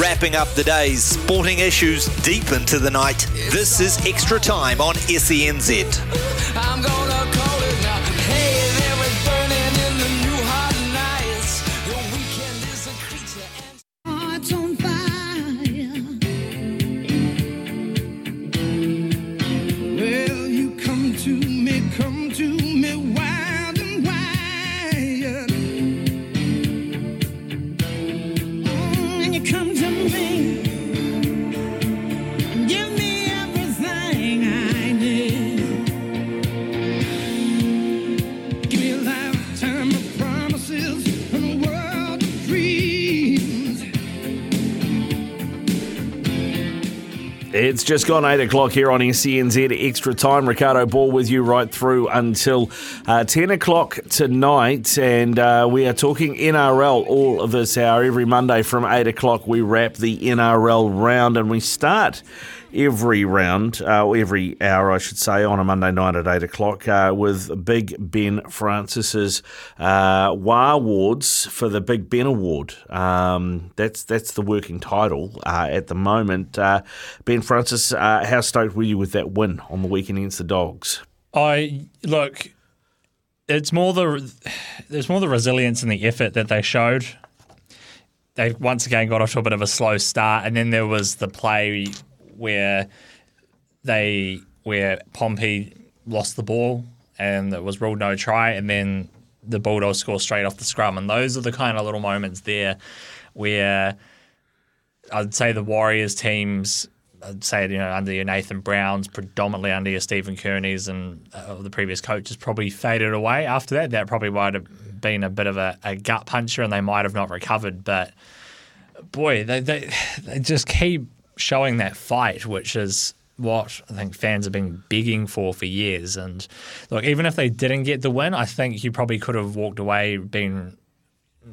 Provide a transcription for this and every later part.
Wrapping up the day's sporting issues deep into the night, this is Extra Time on SENZ. It's just gone 8 o'clock here on SENZ Extra Time. Riccardo Ball with you right through until uh, 10 o'clock tonight. And uh, we are talking NRL all of this hour. Every Monday from 8 o'clock, we wrap the NRL round and we start every round, uh, every hour, I should say, on a Monday night at 8 o'clock uh, with Big Ben Francis's uh, WA Awards for the Big Ben Award. Um, that's that's the working title uh, at the moment. Uh, ben Francis, uh, how stoked were you with that win on the weekend against the Dogs? I look. It's more the there's more the resilience and the effort that they showed. They once again got off to a bit of a slow start, and then there was the play where they where Pompey lost the ball and it was ruled no try, and then the Bulldogs score straight off the scrum, and those are the kind of little moments there where I'd say the Warriors teams. I'd say you know under your Nathan Browns, predominantly under your Stephen Kearney's and uh, the previous coaches probably faded away after that. That probably might have been a bit of a, a gut puncher, and they might have not recovered. But boy, they, they they just keep showing that fight, which is what I think fans have been begging for for years. And look, even if they didn't get the win, I think you probably could have walked away being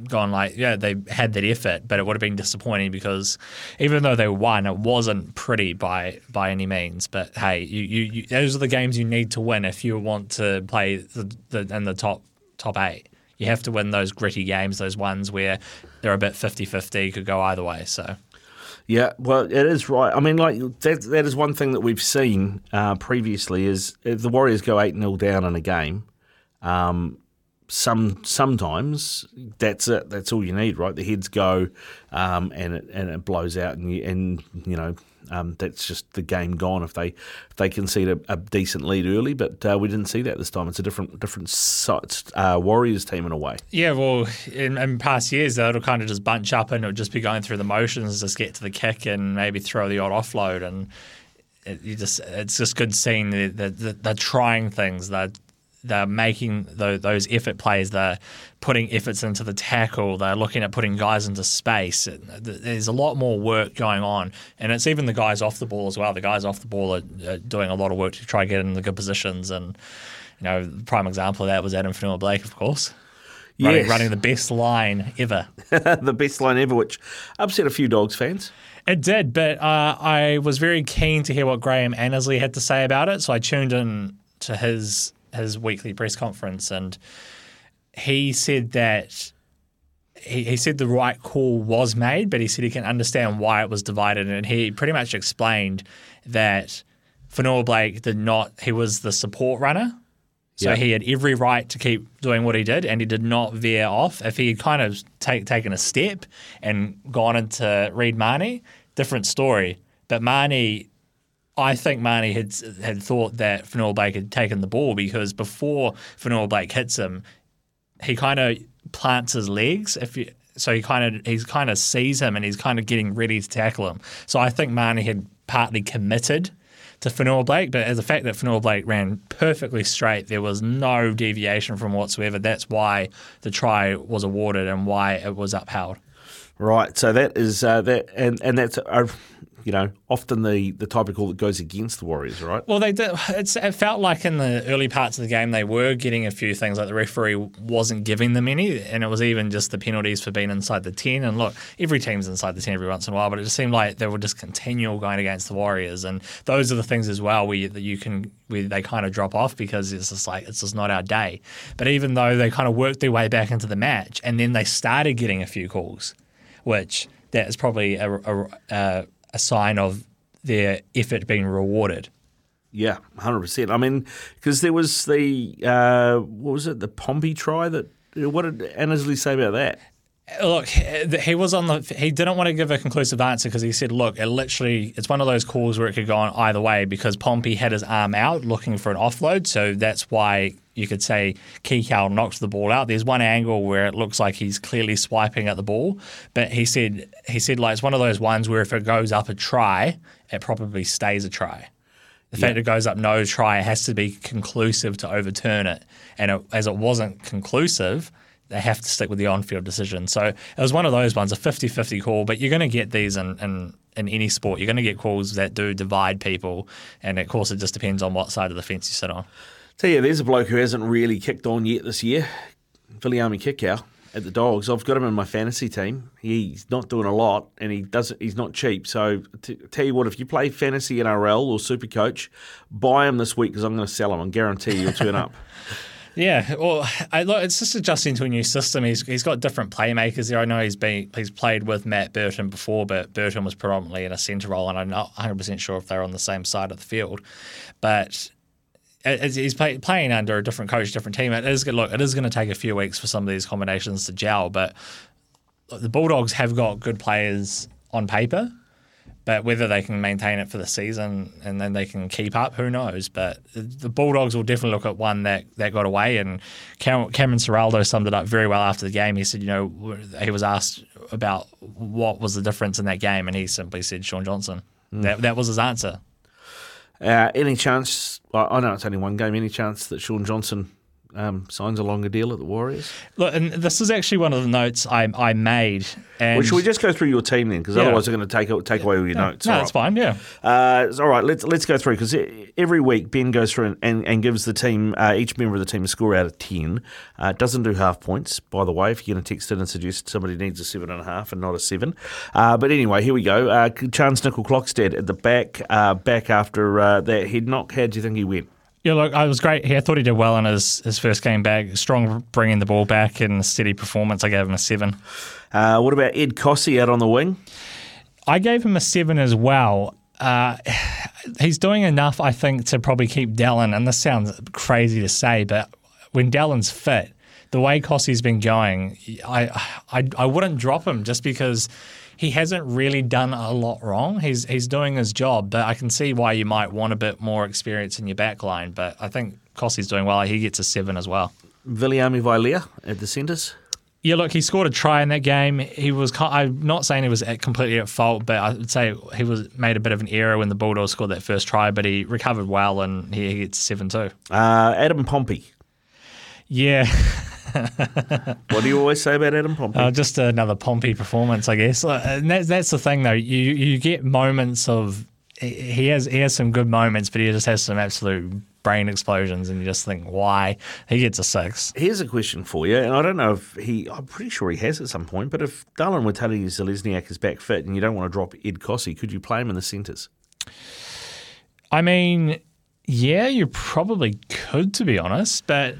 gone like, yeah, they had that effort, but it would have been disappointing because even though they won, it wasn't pretty by by any means. But hey, you, you, you those are the games you need to win if you want to play the, the, in the top top eight. You have to win those gritty games, those ones where they're a bit 50-50, could go either way. So. Yeah, well, it is right. I mean, like that, that is one thing that we've seen uh, previously is if the Warriors go eight 0 down in a game. Um, some sometimes that's it. That's all you need, right? The heads go, um, and it and it blows out, and you, and you know um, that's just the game gone if they if they concede a, a decent lead early. But uh, we didn't see that this time. It's a different different uh, Warriors team in a way. Yeah, well, in, in past years, they'll kind of just bunch up and it'll just be going through the motions, just get to the kick and maybe throw the odd offload and. It, you just, it's just good seeing the, they're trying things. They're they're making those, those effort plays. They're putting efforts into the tackle. They're looking at putting guys into space. There's a lot more work going on, and it's even the guys off the ball as well. The guys off the ball are, are doing a lot of work to try to get in the good positions. And you know, the prime example of that was Adam Fonua Blake, of course. Yes. Running, running the best line ever. the best line ever, which upset a few Dogs fans. It did, but uh, I was very keen to hear what Graham Annesley had to say about it, so I tuned in to his his weekly press conference, and he said that he, he said the right call was made, but he said he can understand why it was divided, and he pretty much explained that Fonua Blake did not. He was the support runner. So he had every right to keep doing what he did, and he did not veer off. If he had kind of take, taken a step and gone into Reed Mahoney, different story. But Mahoney I think Mahoney had had thought that Fonua Blake had taken the ball because before Fonua Blake hits him, he kind of plants his legs. If you, so, he kind of he's kind of sees him and he's kind of getting ready to tackle him. So I think Mahoney had partly committed to Fonua Blake, but as the fact that Fonua Blake ran perfectly straight, there was no deviation from whatsoever. That's why the try was awarded and why it was upheld. Right. So that is uh, that, and and that's. Uh, you know, often the, the type of call that goes against the Warriors, right? Well, they did. it felt like in the early parts of the game they were getting a few things, like the referee wasn't giving them any, and it was even just the penalties for being inside the 10. And look, every team's inside the 10 every once in a while, but it just seemed like they were just continual going against the Warriors. And those are the things as well where you, that you can, where they kind of drop off because it's just like, it's just not our day. But even though they kind of worked their way back into the match and then they started getting a few calls, which that is probably a, a, a, a sign of their effort being rewarded. Yeah, hundred percent. I mean, because there was the uh, what was it, the Pompey try that. What did Annesley say about that? Look, he was on the. He didn't want to give a conclusive answer because he said, "Look, it literally, it's one of those calls where it could go on either way because Pompey had his arm out looking for an offload, so that's why you could say Kikau knocked the ball out. There's one angle where it looks like he's clearly swiping at the ball, but he said he said like it's one of those ones where if it goes up a try, it probably stays a try. The fact it goes up no try, it has to be conclusive to overturn it, and it, as it wasn't conclusive they have to stick with the on-field decision. So it was one of those ones, a 50-50 call, but you're going to get these in, in, in any sport. You're going to get calls that do divide people, and of course it just depends on what side of the fence you sit on. Tell you, there's a bloke who hasn't really kicked on yet this year, Viliami Kikau at the Dogs. I've got him in my fantasy team. He's not doing a lot, and he doesn't. He's not cheap. So t- tell you what, if you play fantasy NRL or Super Coach, buy him this week because I'm going to sell him. I guarantee you'll turn up. Yeah, well, I, look, it's just adjusting to a new system. He's he's got different playmakers there. I know he's been he's played with Matt Burton before, but Burton was predominantly in a centre role, and I'm not 100 percent sure if they're on the same side of the field. But he's play, playing under a different coach, different team. It is look, it is going to take a few weeks for some of these combinations to gel, but the Bulldogs have got good players on paper. But whether they can maintain it for the season and then they can keep up, who knows? But the Bulldogs will definitely look at one that, that got away. And Cameron Ciraldo summed it up very well after the game. He said, you know, he was asked about what was the difference in that game, and he simply said Shaun Johnson. Mm. That, that was his answer. Uh, any chance? I know it's only one game. Any chance that Shaun Johnson um, signs a longer deal at the Warriors. Look, and this is actually one of the notes I, I made. And well, should we just go through your team then? Because yeah. otherwise, they're going to take take away all your no, notes. No, all that's right. fine. Yeah. Uh, all right. Let's let's go through because every week Ben goes through and, and, and gives the team uh, each member of the team a score out of ten. Uh, doesn't do half points, by the way. If you're going to text in and suggest somebody needs a seven and a half and not a seven. Uh, but anyway, here we go. Uh, Charnze Nicoll-Klokstad at the back, uh, back after uh, that head knock. How do you think he went? Yeah, look, I was great. I thought he did well in his, his first game back. Strong bringing the ball back and steady performance. I gave him a seven. Uh, what about Ed Kosi out on the wing? I gave him a seven as well. Uh, he's doing enough, I think, to probably keep Dallin. And this sounds crazy to say, but when Dallin's fit, the way Kosi's been going, I, I I wouldn't drop him just because he hasn't really done a lot wrong. He's he's doing his job, but I can see why you might want a bit more experience in your back line. But I think Kosi's doing well. He gets a seven as well. Viliami Vailea at the centres. Yeah, look, he scored a try in that game. He was. I'm not saying he was completely at fault, but I would say he was made a bit of an error when the Bulldogs scored that first try. But he recovered well, and he, he gets seven too. Uh, Adam Pompey. Yeah. what do you always say about Adam Pompey? Uh, just another Pompey performance, I guess. And that's, that's the thing, though. You you get moments of he has he has some good moments, but he just has some absolute brain explosions, and you just think, why? He gets a six. Here's a question for you, and I don't know if he. I'm pretty sure he has at some point, but if Dallin Watene Zelezniak is back fit, and you don't want to drop Ed Kosi, could you play him in the centres? I mean, yeah, you probably could, to be honest, but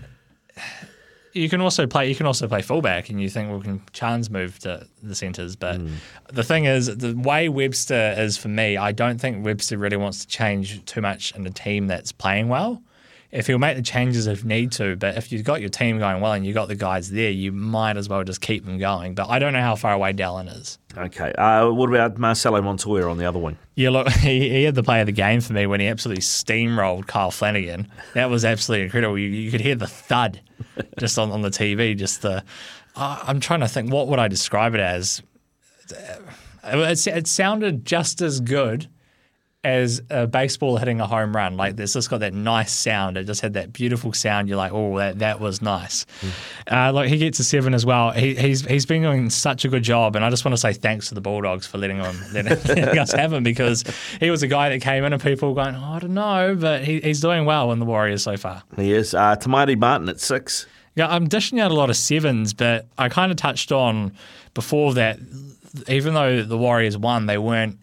you can also play. You can also play fullback, and you think, well, can Charnze move to the centres? But mm. the thing is, the way Webster is for me, I don't think Webster really wants to change too much in a team that's playing well if he'll make the changes if need to, but if you've got your team going well and you've got the guys there, you might as well just keep them going. But I don't know how far away Dallin is. Okay. Uh, what about Marcelo Montoya on the other wing? Yeah, look, he, he, had the play of the game for me when he absolutely steamrolled Kyle Flanagan. That was absolutely incredible. You, you could hear the thud just on, on the TV. Just the, uh, I'm trying to think, what would I describe it as? It, it sounded just as good as a baseball hitting a home run. Like this just got that nice sound. It just had that beautiful sound. You're like, oh, that, that was nice. Mm. Uh, like he gets a seven as well. He, he's he's been doing such a good job, and I just want to say thanks to the Bulldogs for letting him letting us have him because he was a guy that came in and people were going, oh, I don't know, but he, he's doing well in the Warriors so far. He is. Uh, Maire Martin at six. Yeah, I'm dishing out a lot of sevens, but I kind of touched on before that. Even though the Warriors won, they weren't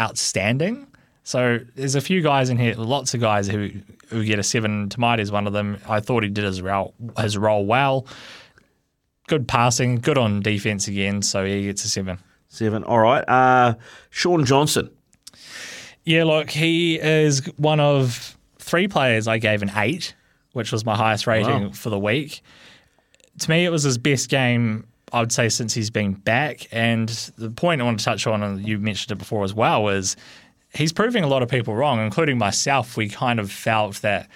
outstanding. So there's a few guys in here, lots of guys who who get a seven. Te Maire is one of them. I thought he did his role his role well. Good passing, good on defense again. So he gets a seven. Seven. All right. Uh, Shaun Johnson. Yeah, look, he is one of three players I gave an eight, which was my highest rating Wow. for the week. To me, it was his best game, I would say, since he's been back. And the point I want to touch on, and you mentioned it before as well, is he's proving a lot of people wrong, including myself. We kind of felt that.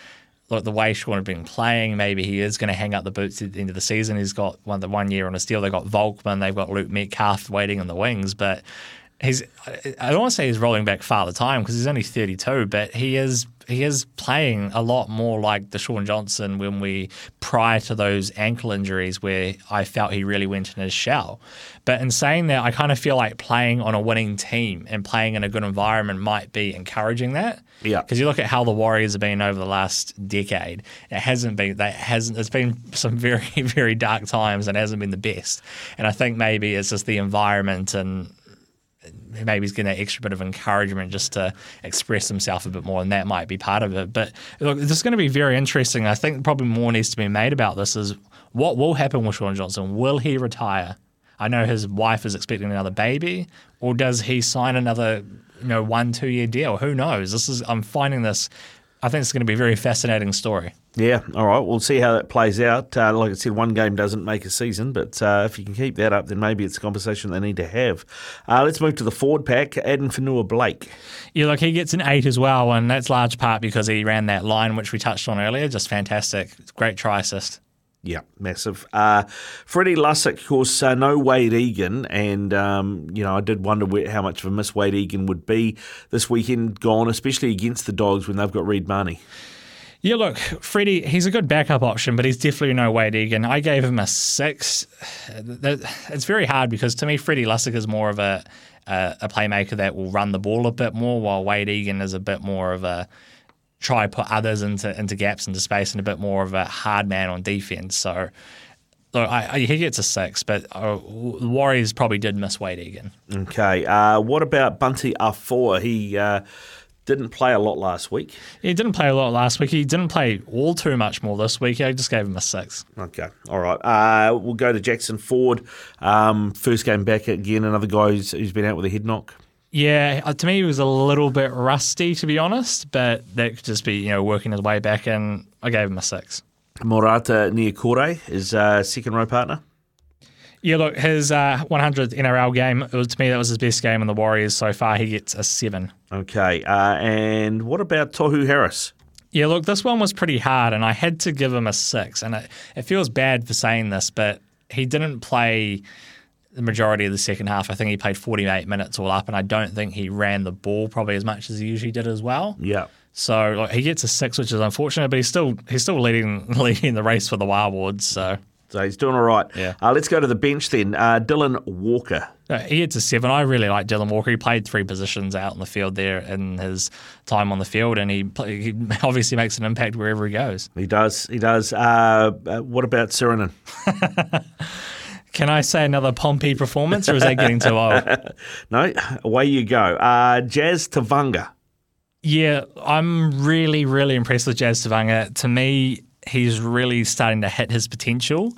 Look, the way Shaun had been playing, maybe he is going to hang up the boots at the end of the season. He's got one the one year on his deal. They've got Volkman, they've got Luke Metcalf waiting in the wings, but he's I- don't want to say he's rolling back father time because he's only 32, but he is he is playing a lot more like the Shaun Johnson when we prior to those ankle injuries where I felt he really went in his shell. But in saying that, I kind of feel like playing on a winning team and playing in a good environment might be encouraging that. Yeah. Because you look at how the Warriors have been over the last decade, it hasn't been that hasn't. It's been some very very dark times and hasn't been the best. And I think maybe it's just the environment and maybe he's getting an extra bit of encouragement just to express himself a bit more, and that might be part of it. But look, this is going to be very interesting. I think probably more needs to be made about this. Is what will happen with Shaun Johnson? Will he retire? I know his wife is expecting another baby, or does he sign another, you know, one two year deal? Who knows? This is I'm finding this. I think it's going to be a very fascinating story. Yeah, all right. We'll see how that plays out. Uh, like I said, one game doesn't make a season, but uh, if you can keep that up, then maybe it's a conversation they need to have. Uh, let's move to the Ford pack. Adam Fonua Blake. Yeah, look, he gets an eight as well, and that's large part because he ran that line which we touched on earlier. Just fantastic, great try assist. Yeah, massive. Uh, Freddie Lussick, of course, uh, no Wade Egan, and um, you know I did wonder where, how much of a miss Wade Egan would be this weekend gone, especially against the Dogs when they've got Reed Mahoney. Yeah, look, Freddie, he's a good backup option, but he's definitely no Wade Egan. I gave him a six. It's very hard because to me, Freddie Lussick is more of a, a playmaker that will run the ball a bit more, while Wade Egan is a bit more of a try put others into into gaps into space and a bit more of a hard man on defense. So, look, I, I, he gets a six, but uh, Warriors probably did miss Wade Egan. Okay, uh, what about Bunty Afoa? He uh, didn't play a lot last week. He didn't play a lot last week. He didn't play all too much more this week. I just gave him a six. Okay, all right. Uh, we'll go to Jackson Ford. Um, first game back again, another guy who's, who's been out with a head knock. Yeah, uh, to me, he was a little bit rusty, to be honest, but that could just be, you know, working his way back, and I gave him a six. Marata Niukore is uh, second row partner. Yeah, look, his uh, 100th NRL game, it was, to me, that was his best game in the Warriors so far. He gets a seven. Okay, uh, and what about Tohu Harris? Yeah, look, this one was pretty hard, and I had to give him a six. And it, it feels bad for saying this, but he didn't play the majority of the second half. I think he played 48 minutes all up, and I don't think he ran the ball probably as much as he usually did as well. Yeah. So like, he gets a six, which is unfortunate, but he's still he's still leading leading the race for the Wildwoods. So So he's doing all right. Yeah. Uh, let's go to the bench then. Uh, Dylan Walker. uh, he gets a seven. I really like Dylan Walker. He played three positions out in the field there in his time on the field, and he, play, he obviously makes an impact wherever he goes. He does. He does. Uh, uh, what about Sirenen? Can I say another Pompey performance, or is that getting too old? No, away you go. Uh, Jazz Tevaga. Yeah, I'm really, really impressed with Jazz Tevaga. To me, he's really starting to hit his potential,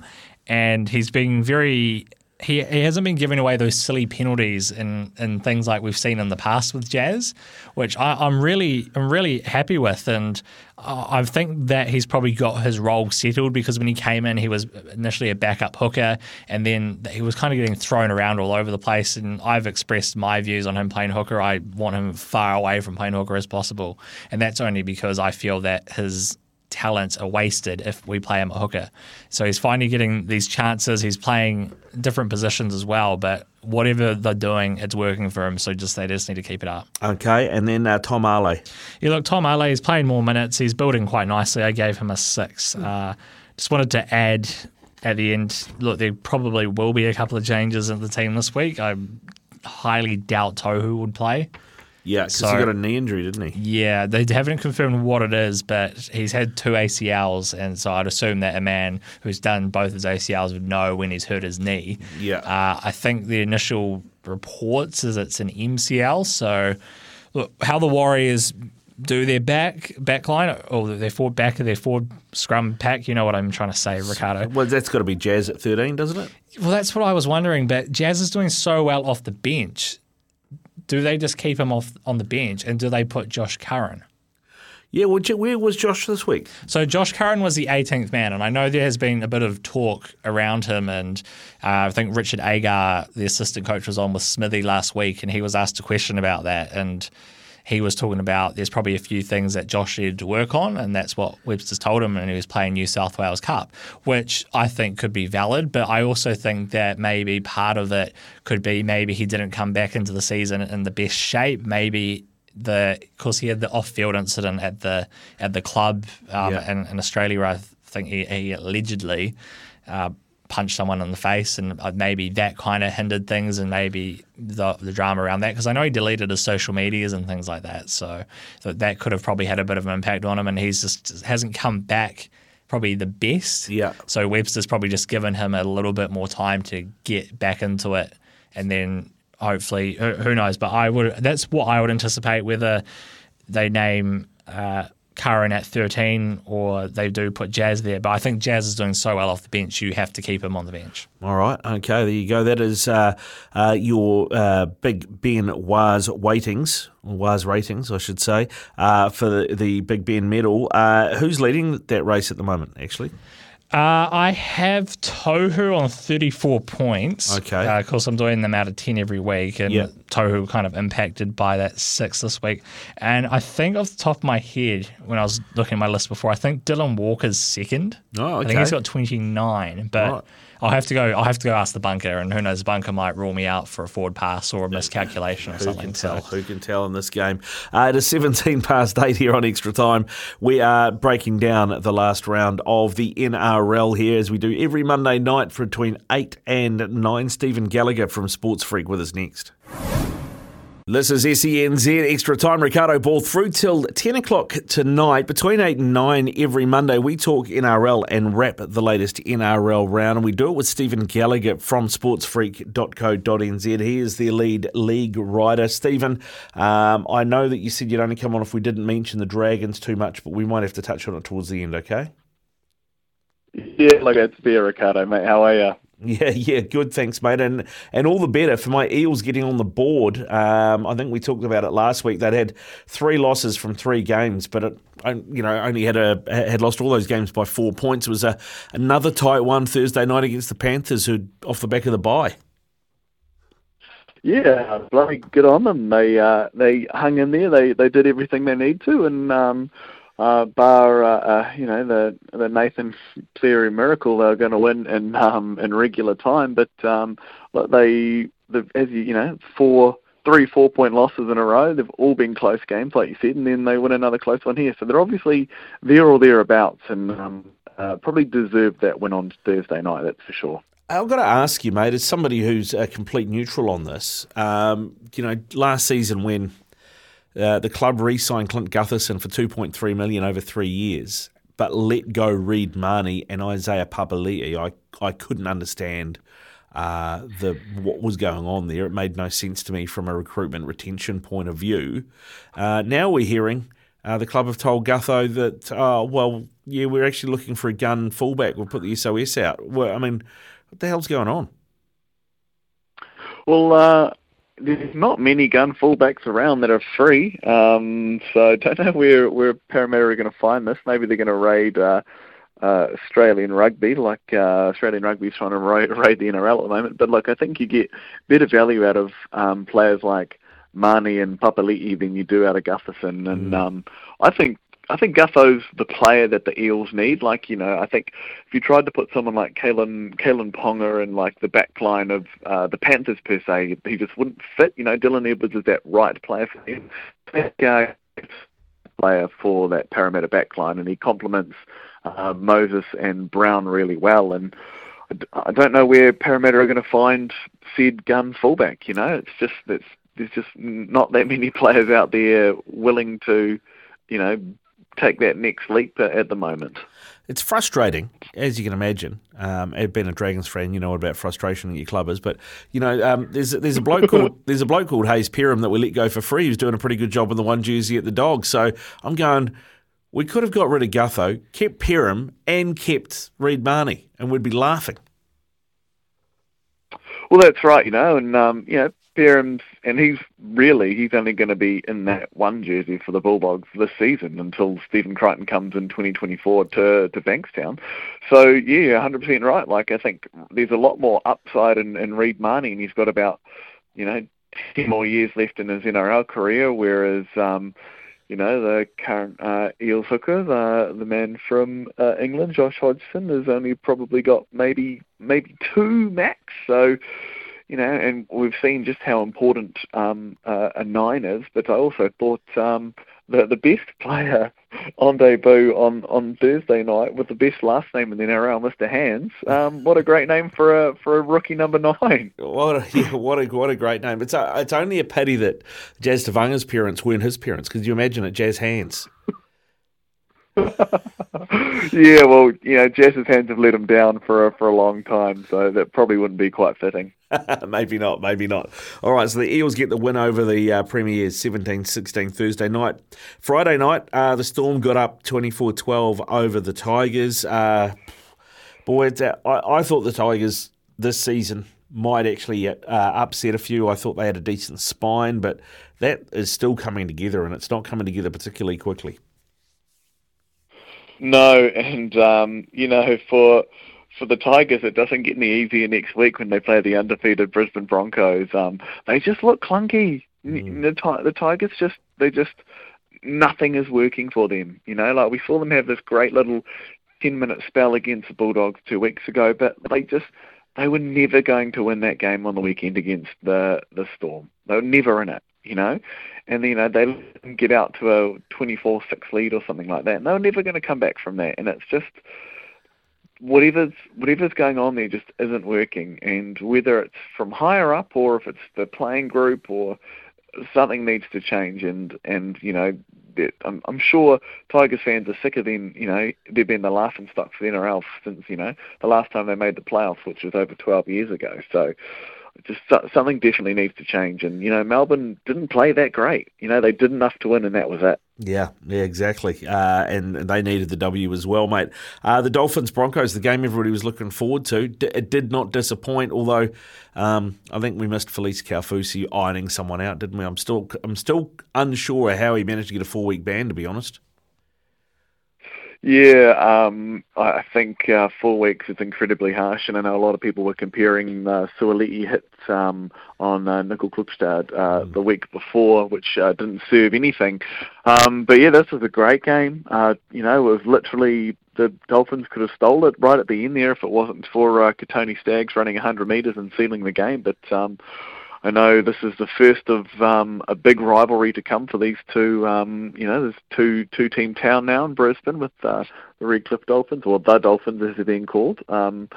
and he's being very. He, he hasn't been giving away those silly penalties and, and things like we've seen in the past with Jazz, which I, I'm really I'm really happy with, and I think that he's probably got his role settled because when he came in, he was initially a backup hooker, and then he was kind of getting thrown around all over the place. And I've expressed my views on him playing hooker. I want him far away from playing hooker as possible, and that's only because I feel that his talents are wasted if we play him at hooker. So he's finally getting these chances. He's playing different positions as well, but whatever they're doing, it's working for him. So just they just need to keep it up. Okay, and then uh, Tom Ale. Yeah, look, Tom Ale is playing more minutes. He's building quite nicely. I gave him a six. Uh, just wanted to add at the end. Look, there probably will be a couple of changes in the team this week. I highly doubt Tohu would play. Yeah, because he got a knee injury, didn't he? Yeah, they haven't confirmed what it is, but he's had two ACLs, and so I'd assume that a man who's done both his ACLs would know when he's hurt his knee. Yeah. Uh, I think the initial reports is it's an MCL. So, look, how the Warriors do their back back line or their forward back of their forward scrum pack. You know what I'm trying to say, Riccardo. Well, that's got to be Jazz at 13, doesn't it? Well, that's what I was wondering. But Jazz is doing so well off the bench. Do they just keep him off on the bench, and do they put Josh Curran? Yeah, well, where was Josh this week? So Josh Curran was the 18th man, and I know there has been a bit of talk around him. And uh, I think Richard Agar, the assistant coach, was on with Smithy last week, and he was asked a question about that. And he was talking about there's probably a few things that Josh needed to work on, and that's what Webster's told him, and he was playing New South Wales Cup, which I think could be valid. But I also think that maybe part of it could be maybe he didn't come back into the season in the best shape. Maybe the of course he had the off-field incident at the at the club um, yeah. in, in, Australia. I think he, he allegedly uh, punched someone in the face, and uh, maybe that kind of hindered things, and maybe the, the drama around that. Because I know he deleted his social medias and things like that, so that, that could have probably had a bit of an impact on him, and he's just hasn't come back probably the best. Yeah. So Webster's probably just given him a little bit more time to get back into it, and then hopefully, who, who, knows? But I would. That's what I would anticipate. Whether they name uh, Curran at 13 or they do put Jazz there. But I think Jazz is doing so well off the bench, you have to keep him on the bench. All right. Okay. There you go. That is uh, uh, your uh, Big Ben Waz weightings, or Waz ratings, I should say, uh, for the, the, Big Ben medal. Uh, who's leading that race at the moment, actually? Uh, I have Tohu on 34 points. Okay. Uh, of course, I'm doing them out of 10 every week, and yep. Tohu kind of impacted by that six this week. And I think off the top of my head, when I was looking at my list before, I think Dylan Walker's second. Oh, okay. I think he's got 29, but. Right. I'll have to go. I'll have to go ask the bunker, and who knows, the bunker might rule me out for a forward pass or a miscalculation or who something. Can tell? So. Who can tell in this game? Uh, it is 17 past eight here on extra time. We are breaking down the last round of the NRL here, as we do every Monday night for between eight and nine. Stephen Gallagher from Sports Freak with us next. This is SENZ Extra Time. Riccardo Ball through till 10 o'clock tonight. Between 8 and 9 every Monday, we talk NRL and wrap the latest NRL round. And we do it with Stephen Gallagher from sportsfreak.co.nz. He is the lead league writer. Stephen, um, I know that you said you'd only come on if we didn't mention the Dragons too much, but we might have to touch on it towards the end, okay? Yeah, look, it's beer, Riccardo, mate. How are you? Yeah, yeah, good. Thanks, mate, and and all the better for my Eels getting on the board. Um, I think we talked about it last week. They'd had three losses from three games, but it, you know only had a had lost all those games by four points. It was a another tight one Thursday night against the Panthers, who off the back of the bye. Yeah, bloody good on them. They uh, they hung in there. They they did everything they need to, and um, uh, bar uh, uh, you know the the Nathan Cleary miracle, they're going to win in um, in regular time. But um, they the as you you know four three four point losses in a row. They've all been close games, like you said, and then they win another close one here. So they're obviously there or thereabouts, and um, uh, probably deserve that win on Thursday night. That's for sure. I've got to ask you, mate, as somebody who's a complete neutral on this, um, you know, last season when uh, the club re-signed Clint Gutherson for 2.3 million over three years, but let go Reed Mahoney and Isaiah Papali'i. I I couldn't understand uh, the what was going on there. It made no sense to me from a recruitment retention point of view. Uh, now we're hearing uh, the club have told Gutho that, oh, well, yeah, we're actually looking for a gun fullback. We'll put the SOS out. Well, I mean, what the hell's going on? Well, uh, there's not many gun fullbacks around that are free. Um, so I don't know where where Parramatta are going to find this. Maybe they're going to raid uh, uh, Australian rugby, like uh, Australian rugby's trying to raid, raid the NRL at the moment. But look, I think you get better value out of um, players like Mahoney and Papali'i than you do out of Gutherson. And mm. um, I think I think Gutho's the player that the Eels need. Like, you know, I think if you tried to put someone like Kalyn, Kalyn Ponga in like the back line of uh, the Panthers per se, he just wouldn't fit. You know, Dylan Edwards is that right player for him. That player for that Parramatta backline, and he complements uh, Moses and Brown really well. And I don't know where Parramatta are going to find said gun fullback. You know, it's just it's there's just not that many players out there willing to, you know, take that next leap at the moment. it's frustrating, as you can imagine. Um, being a Dragons fan, you know about frustration at your club is. But you know, um, there's there's a bloke called there's a bloke called Hayze Perham that we let go for free. Who's doing a pretty good job in the one jersey at the Dogs. So I'm going. We could have got rid of Gutho, kept Perham, and kept Reed Mahoney, and we'd be laughing. Well, that's right, you know, and um, you know, Perham's, and he's really he's only going to be in that one jersey for the Bulldogs this season until Stephen Crichton comes in 2024 to to Bankstown. So yeah, 100% right. Like I think there's a lot more upside in, in Reed Mahoney, and he's got about you know 10 more years left in his NRL career, whereas um, you know, the current uh, Eels hooker, the the man from uh, England, Josh Hodgson, has only probably got maybe maybe two max. So, you know, and we've seen just how important um, uh, a nine is. But I also thought um, the the best player on debut on on Thursday night with the best last name in the NRL, Mr. Hands. Um, what a great name for a for a rookie number nine. What a yeah, what a what a great name. It's a, it's only a pity that Jazz Tevaga's parents weren't his parents. because you imagine it, Jazz Hands? yeah, well, you know, Jazz's hands have let him down for a, for a long time, so that probably wouldn't be quite fitting. maybe not, maybe not. All right, so the Eels get the win over the uh, Premiers 17 16 Thursday night. Friday night, uh, the Storm got up 24 12 over the Tigers. Uh, boy, uh, I, I, thought the Tigers this season might actually uh, upset a few. I thought they had a decent spine, but that is still coming together, and it's not coming together particularly quickly. No, and um, you know, for for the Tigers, it doesn't get any easier next week when they play the undefeated Brisbane Broncos. Um, they just look clunky. Mm. The, the Tigers just they just nothing is working for them. You know, like we saw them have this great little ten minute spell against the Bulldogs two weeks ago, but they just they were never going to win that game on the weekend against the the Storm. They were never in it, you know. And you know they let them get out to a 24-6 lead or something like that. And they were never going to come back from that. And it's just whatever's whatever's going on there just isn't working. And whether it's from higher up or if it's the playing group or something needs to change. And and you know I'm, I'm sure Tigers fans are sick of them. You know, they've been the laughing stock for the NRL since you know the last time they made the playoffs, which was over 12 years ago. So, just something definitely needs to change. And you know, Melbourne didn't play that great. You know, they did enough to win, and that was it. Yeah, yeah, exactly. Uh, and they needed the W as well, mate. Uh, the Dolphins Broncos, the game everybody was looking forward to, d- it did not disappoint. Although um, I think we missed Felise Kaufusi ironing someone out, didn't we? I'm still, I'm still unsure how he managed to get a four week ban. To be honest. Yeah, um, I think uh, four weeks is incredibly harsh, and I know a lot of people were comparing uh, Suaalii hits um, on uh, Nicoll-Klokstad uh, mm. the week before, which uh, didn't serve anything. Um, but yeah, this was a great game. Uh, you know, it was literally the Dolphins could have stole it right at the end there if it wasn't for uh, Kotoni Staggs running 100 metres and sealing the game. But um, I know this is the first of um, a big rivalry to come for these two. Um, you know, there's two two team town now in Brisbane with uh, the Redcliffe Dolphins, or the Dolphins as they're being called, um,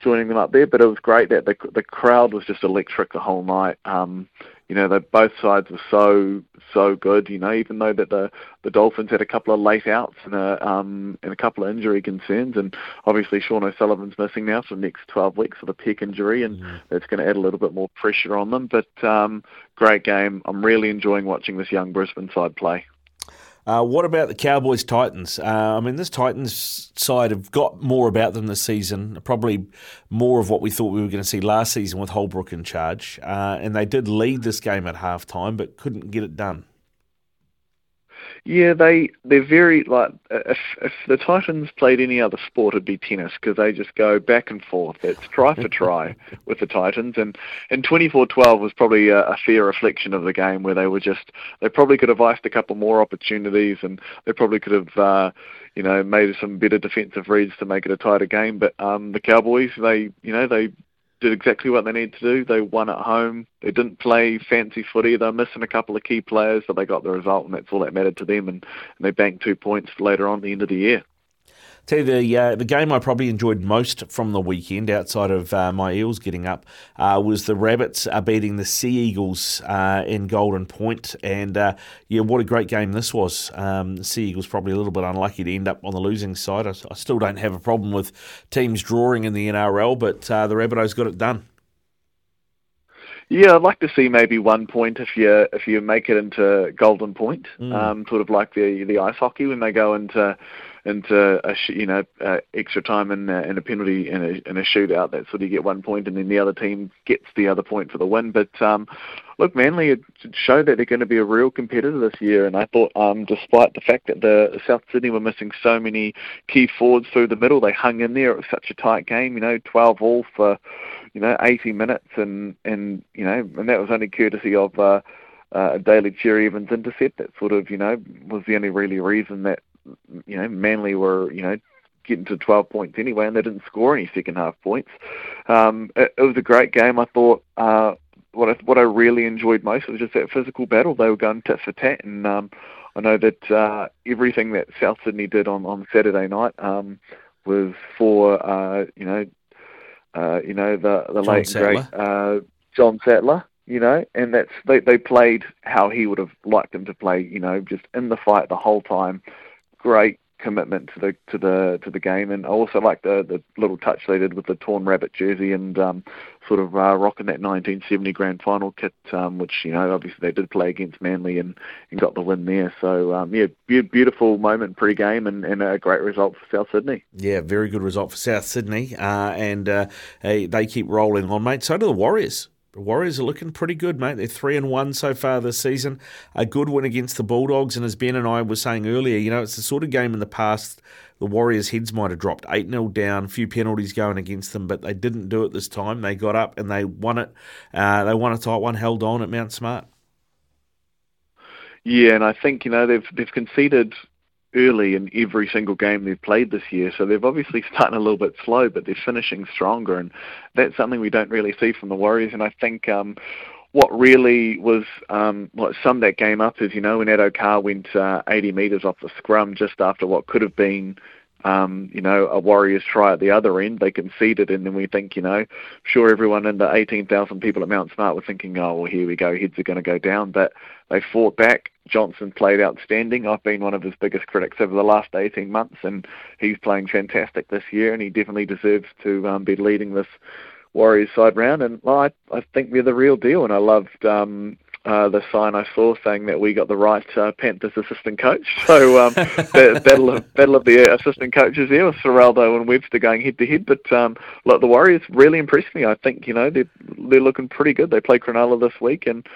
joining them up there. But it was great that the the crowd was just electric the whole night. Um, you know, that both sides were so so good. You know, even though that the the Dolphins had a couple of late outs and a um and a couple of injury concerns, and obviously Sean O'Sullivan's missing now for the next 12 weeks with a pec injury, and mm-hmm. that's going to add a little bit more pressure on them. But um, great game. I'm really enjoying watching this young Brisbane side play. Uh, what about the Cowboys Titans? Uh, I mean, this Titans side have got more about them this season, probably more of what we thought we were going to see last season with Holbrook in charge. Uh, and they did lead this game at halftime, but couldn't get it done. Yeah, they they're very like if if the Titans played any other sport, it'd be tennis because they just go back and forth. It's try for try with the Titans, and and 24-12 was probably a, a fair reflection of the game where they were just they probably could have iced a couple more opportunities, and they probably could have. Uh, you know, made some better defensive reads to make it a tighter game. But um, the Cowboys, they, you know, they did exactly what they needed to do. They won at home. They didn't play fancy footy. They were missing a couple of key players, but they got the result, and that's all that mattered to them. And, and they banked two points later on the end of the year. Tell you the uh, the game I probably enjoyed most from the weekend, outside of uh, my Eels getting up, uh, was the Rabbits uh, beating the Sea Eagles uh, in Golden Point, and uh, yeah, what a great game this was. Um, the Sea Eagles probably a little bit unlucky to end up on the losing side. I, I still don't have a problem with teams drawing in the NRL, but the Rabbitohs got it done. Yeah, I'd like to see maybe one point if you if you make it into golden point, mm. um, sort of like the the ice hockey when they go into into a you know uh, extra time and uh, a penalty in a, in a shootout. That's sort of you get one point, and then the other team gets the other point for the win. But um, look, Manly showed that they're going to be a real competitor this year, and I thought, um, despite the fact that the South Sydney were missing so many key forwards through the middle, they hung in there. It was such a tight game, you know, 12 all for you know, 80 minutes, and and you know, and that was only courtesy of uh, uh, Daly Cherry Evans intercept. That sort of, you know, was the only really reason that you know Manly were, you know, getting to 12 points anyway, and they didn't score any second half points. Um, it, it was a great game. I thought. Uh, what I, what I really enjoyed most was just that physical battle. They were going tit for tat, and um, I know that uh, everything that South Sydney did on on Saturday night um, was for uh, you know uh, you know, the the John late Sattler. great uh, John Sattler. You know, and that's they they played how he would have liked them to play. You know, just in the fight the whole time. Great commitment to the to the to the game, and I also like the the little touch they did with the torn rabbit jersey and um, sort of uh, rocking that 1970 grand final kit, um, which you know obviously they did play against Manly and, and got the win there. So um, yeah, be- beautiful moment pre-game and, and a great result for South Sydney. Yeah, very good result for South Sydney, uh, and uh, they keep rolling on, mate. So do the Warriors. The Warriors are looking pretty good, mate. They're three and one so far this season. A good win against the Bulldogs, and as Ben and I were saying earlier, you know, it's the sort of game in the past the Warriors' heads might have dropped eight 0 down, few penalties going against them, but they didn't do it this time. They got up and they won it. Uh, they won a tight one, held on at Mount Smart. Yeah, and I think you know they've they've conceded early in every single game they've played this year. So they've obviously starting a little bit slow, but they're finishing stronger, and that's something we don't really see from the Warriors. And I think um, what really was um, what summed that game up is, you know, when Addo-Carr went uh, 80 metres off the scrum just after what could have been um, you know, a Warriors try at the other end. They conceded, and then we think, you know, sure, everyone in the 18,000 people at Mount Smart were thinking, oh, well, here we go, heads are going to go down. But they fought back. Johnson played outstanding. I've been one of his biggest critics over the last 18 months, and he's playing fantastic this year, and he definitely deserves to um, be leading this Warriors side round. And well, I, I think we're the real deal, and I loved um, uh, the sign I saw saying that we got the right uh, Panthers assistant coach. So um, the battle of battle of the assistant coaches there with Ciraldo and Webster going head to head. But um, look, the Warriors really impressed me. I think you know they're they're looking pretty good. They play Cronulla this week, and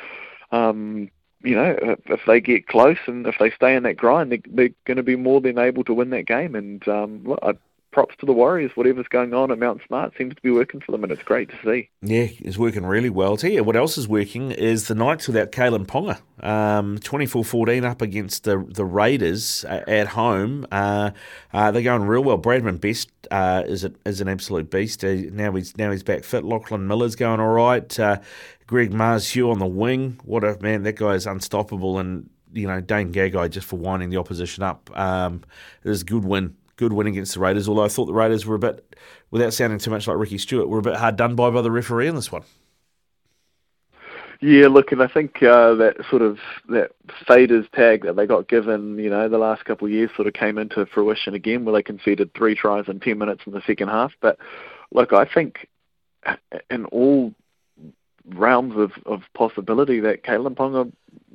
um, you know if they get close and if they stay in that grind, they, they're going to be more than able to win that game. And um, look, I props to the Warriors. Whatever's going on at Mount Smart seems to be working for them, and it's great to see. Yeah, it's working really well. You what else is working is the Knights without Kalyn Ponga. Um, 24-14 up against the the Raiders uh, at home. Uh, uh, they're going real well. Bradman Best uh, is a, is an absolute beast. Uh, now he's now he's back fit. Lachlan Miller's going all right. Greg Marzhew on the wing. What a man! That guy is unstoppable and you know, Dane Gagai just for winding the opposition up. Um, a good win good win against the Raiders, although I thought the Raiders were a bit, without sounding too much like Ricky Stuart, were a bit hard done by by the referee in this one. Yeah, look, and I think uh, that sort of that faders tag that they got given, you know, the last couple of years sort of came into fruition again, where they conceded three tries in ten minutes in the second half. But look, I think in all realms of, of possibility that Kalyn Ponga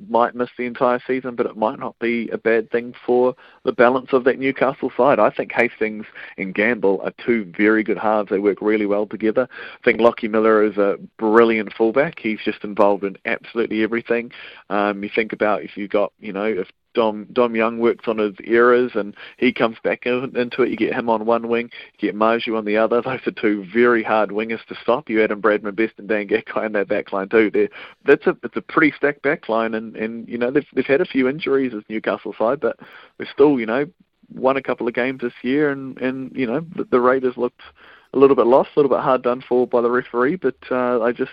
might miss the entire season, but it might not be a bad thing for the balance of that Newcastle side. I think Hastings and Gamble are two very good halves. They work really well together. I think Lockie Miller is a brilliant fullback. He's just involved in absolutely everything. Um, you think about if you've got, you know, if Dom Dom Young works on his errors and he comes back in, into it. You get him on one wing, you get Marzhew on the other. Those are two very hard wingers to stop. You in Bradman Best and Dan Gagai in that back line too. They're, that's a it's a pretty stacked back line and, and you know they've they've had a few injuries as Newcastle side, but they're still, you know, won a couple of games this year and, and you know, the, the Raiders looked a little bit lost, a little bit hard done for by the referee, but uh, I just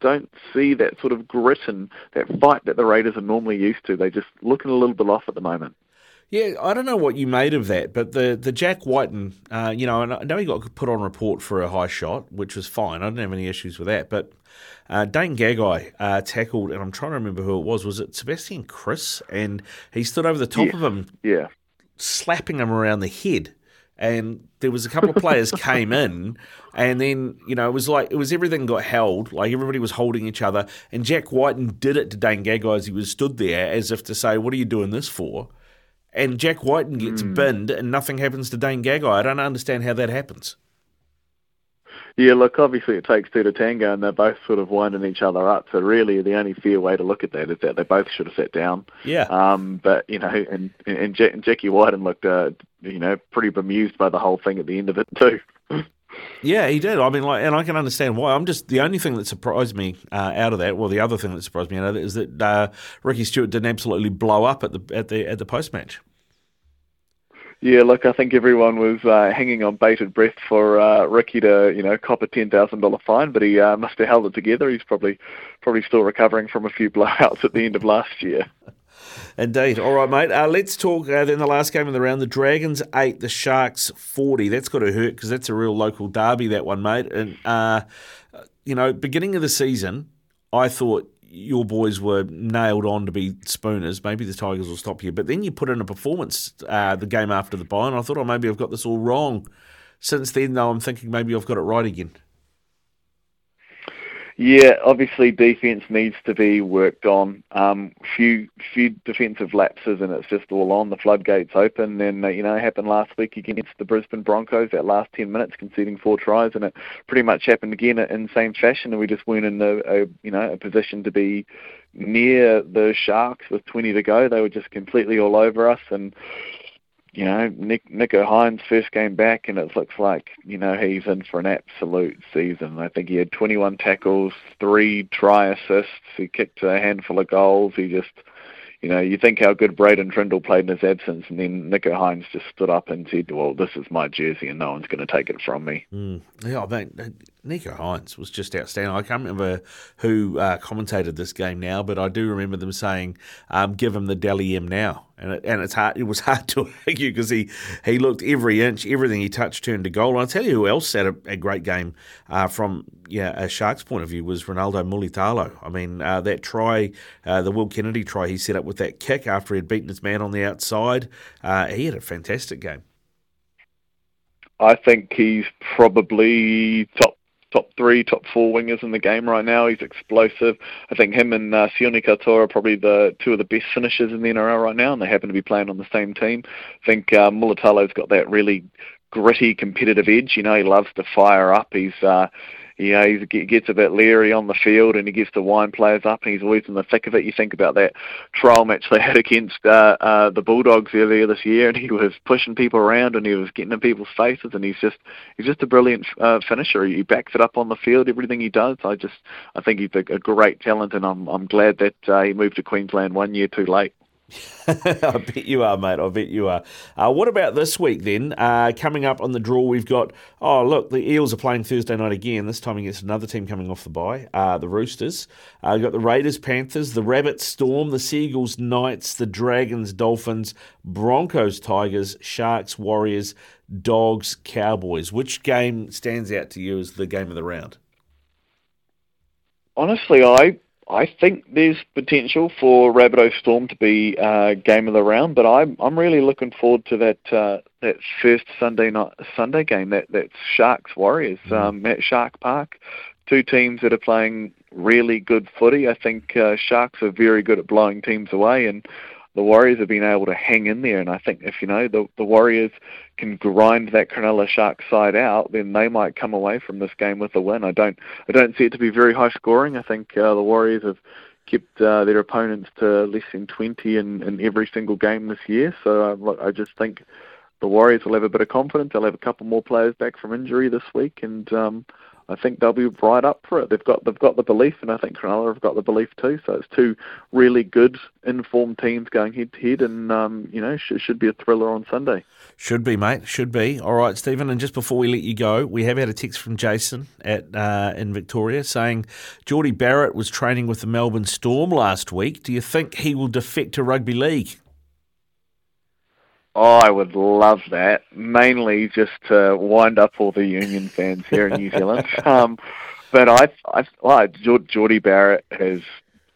don't see that sort of grit and that fight that the Raiders are normally used to. They're just looking a little bit off at the moment. Yeah, I don't know what you made of that, but the, the Jack Wighton, uh, you know, and I know he got put on report for a high shot, which was fine. I didn't have any issues with that. But uh, Dane Gagai uh, tackled, and I'm trying to remember who it was. Was it Sebastian Kris? And he stood over the top yeah. of him, yeah, slapping him around the head. And there was a couple of players came in, and then you know it was like it was everything got held, like everybody was holding each other. And Jack Wighton did it to Dane Gagai as he was stood there, as if to say, "What are you doing this for?" and Jack Wighton gets mm. binned and nothing happens to Dane Gagai. I don't understand how that happens. Yeah, look, obviously it takes two to tango, and they're both sort of winding each other up. So really, the only fair way to look at that is that they both should have sat down. Yeah. Um, but you know, and and, Jack, and Jackie Wighton looked, uh, you know, pretty bemused by the whole thing at the end of it too. Yeah, he did. I mean, like, and I can understand why. I'm just the only thing that surprised me uh, out of that. Well, the other thing that surprised me out of it is that uh, Ricky Stuart didn't absolutely blow up at the at the at the post match. Yeah, look, I think everyone was uh, hanging on bated breath for uh, Ricky to, you know, cop a ten thousand dollar fine, but he uh, must have held it together. He's probably probably still recovering from a few blowouts at the end of last year. Indeed. All right, mate. Uh, let's talk uh, then the last game of the round. The Dragons eight, the Sharks forty. That's got to hurt because that's a real local derby. That one, mate. And uh, you know, beginning of the season, I thought your boys were nailed on to be spooners. Maybe the Tigers will stop you. But then you put in a performance uh, the game after the bye, and I thought, oh, maybe I've got this all wrong. Since then, though, I'm thinking maybe I've got it right again. Yeah, obviously defence needs to be worked on. Um, few few defensive lapses and it's just all on. The floodgates open, and uh, you know happened last week against the Brisbane Broncos. That last ten minutes, conceding four tries, and it pretty much happened again in the same fashion. And we just weren't in a, a you know a position to be near the Sharks with 20 to go. They were just completely all over us, and you know, Nick Nicho Hynes first game back, and it looks like you know he's in for an absolute season. I think he had 21 tackles, three try assists. He kicked a handful of goals. He just you know, you think how good Braydon Trindall played in his absence, and then Nicho Hynes just stood up and said, "Well, this is my jersey, and no one's going to take it from me." Mm. Yeah, I mean, Nicho Hynes was just outstanding. I can't remember who uh, commentated this game now, but I do remember them saying, um, "Give him the Dally M now." and it, and it's hard. It was hard to argue because he, he looked every inch, everything he touched turned to goal. And I'll tell you who else had a, a great game uh, from yeah a Sharks point of view was Ronaldo Mulitalo. I mean uh, that try, uh, the Will Kennedy try he set up with that kick after he had beaten his man on the outside. Uh, he had a fantastic game. I think he's probably top top three, top four wingers in the game right now. He's explosive. I think him and uh, Sione Katoa are probably the two of the best finishers in the NRL right now, and they happen to be playing on the same team. I think uh, Mulitalo's got that really gritty, competitive edge. You know, he loves to fire up. He's uh, you know, he gets a bit leery on the field and he gets to wind players up and he's always in the thick of it. You think about that trial match they had against uh, uh, the Bulldogs earlier this year and he was pushing people around and he was getting in people's faces and he's just he's just a brilliant uh, finisher. He backs it up on the field, everything he does. I just I think he's a, a great talent and I'm I'm glad that uh, he moved to Queensland one year too late. I bet you are, mate. I bet you are. Uh, what about this week then? Uh, coming up on the draw, we've got. Oh, look, the Eels are playing Thursday night again. This time against another team coming off the bye, uh, the Roosters. Uh, we've got the Raiders, Panthers, the Rabbits, Storm, the Seagulls, Knights, the Dragons, Dolphins, Broncos, Tigers, Sharks, Warriors, Dogs, Cowboys. Which game stands out to you as the game of the round? Honestly, I I think there's potential for Rabbitoh Storm to be uh, game of the round, but I'm I'm really looking forward to that uh, that first Sunday night Sunday game that that Sharks Warriors mm-hmm. um, at Shark Park. Two teams that are playing really good footy. I think uh, Sharks are very good at blowing teams away, and the Warriors have been able to hang in there, and I think if you know the the Warriors can grind that Cronulla Sharks side out, then they might come away from this game with a win. I don't I don't see it to be very high scoring. I think uh, the Warriors have kept uh, their opponents to less than 20 in, in every single game this year. So uh, I just think the Warriors will have a bit of confidence. They'll have a couple more players back from injury this week, and um, I think they'll be right up for it. They've got they've got the belief, and I think Cronulla have got the belief too. So it's two really good, informed teams going head to head, and um, you know should, should be a thriller on Sunday. Should be, mate. Should be. All right, Stephen. And just before we let you go, we have had a text from Jason at uh, in Victoria saying Jordie Barrett was training with the Melbourne Storm last week. Do you think he will defect to rugby league? Oh, I would love that. Mainly just to wind up all the Union fans here in New Zealand. Um, but I, I, well, Jordie Barrett has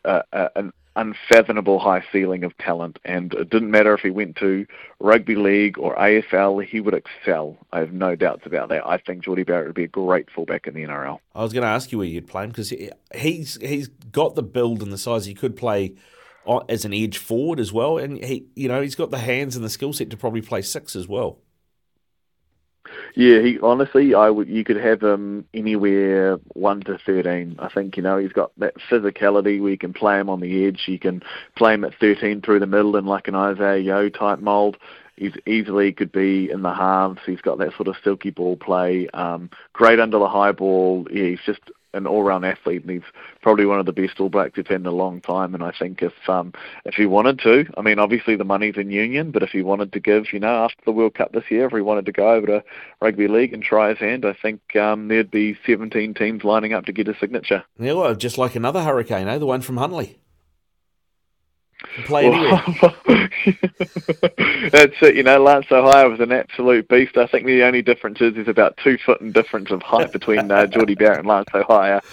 uh, an unfathomable high ceiling of talent, and it didn't matter if he went to rugby league or AFL, he would excel. I have no doubts about that. I think Jordie Barrett would be a great fullback in the NRL. I was going to ask you where you'd play him because he's he's got the build and the size. He could play as an edge forward as well, and he you know he's got the hands and the skill set to probably play six as well. Yeah, he honestly, I would. You could have him anywhere one to thirteen. I think you know he's got that physicality where you can play him on the edge. You can play him at thirteen through the middle in like an Isaah Yeo type mold. He's easily could be in the halves. He's got that sort of silky ball play. Um, great under the high ball. Yeah, he's just an all-round athlete, and he's probably one of the best All Blacks we've had in a long time. And I think if um, if he wanted to, I mean, obviously the money's in Union, but if he wanted to give, you know, after the World Cup this year, if he wanted to go over to rugby league and try his hand, I think um, there'd be 17 teams lining up to get a signature. Yeah, well, just like another hurricane, eh? The one from Huntly play. That's it. You know, Lance Hohaia was an absolute beast. I think the only difference is there's about two foot in difference of height between uh, Jordie Barrett and Lance Hohaia.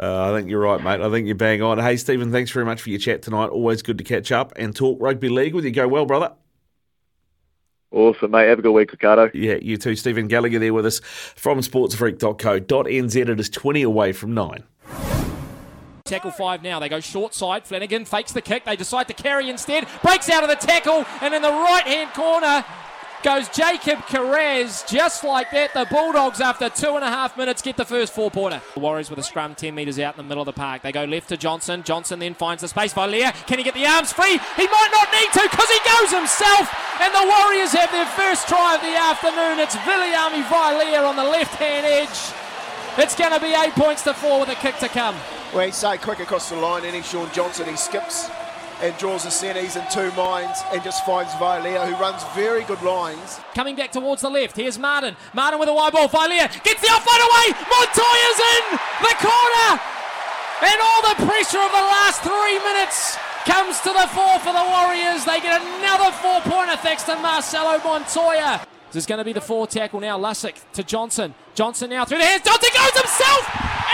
Uh, I think you're right, mate. I think you're bang on. Hey, Stephen, thanks very much for your chat tonight. Always good to catch up and talk rugby league with you. Go well, brother. Awesome, mate. Have a good week, Riccardo. Yeah, you too. Stephen Gallagher there with us from sportsfreak.co.nz. It is 20 away from 9. Tackle five now. They go short side. Flanagan fakes the kick. They decide to carry instead. Breaks out of the tackle. And in the right hand corner goes Jacob Kiraz. Just like that, the Bulldogs, after two and a half minutes, get the first four pointer. The Warriors with a scrum 10 metres out in the middle of the park. They go left to Johnson. Johnson then finds the space. Vailea. Can he get the arms free? He might not need to because he goes himself. And the Warriors have their first try of the afternoon. It's Viliami Vailea on the left hand edge. It's going to be eight points to four with a kick to come. Well, he's so quick across the line, and he's Shaun Johnson. He skips and draws centre. He's in two minds and just finds Vailea, who runs very good lines. Coming back towards the left. Here's Martin. Martin with a wide ball. Vailea gets the offload away. Montoya's in the corner. And all the pressure of the last three minutes comes to the fore for the Warriors. They get another four pointer thanks to Marcelo Montoya. This is going to be the four tackle now. Lussick to Johnson. Johnson now through the hands. Johnson goes himself,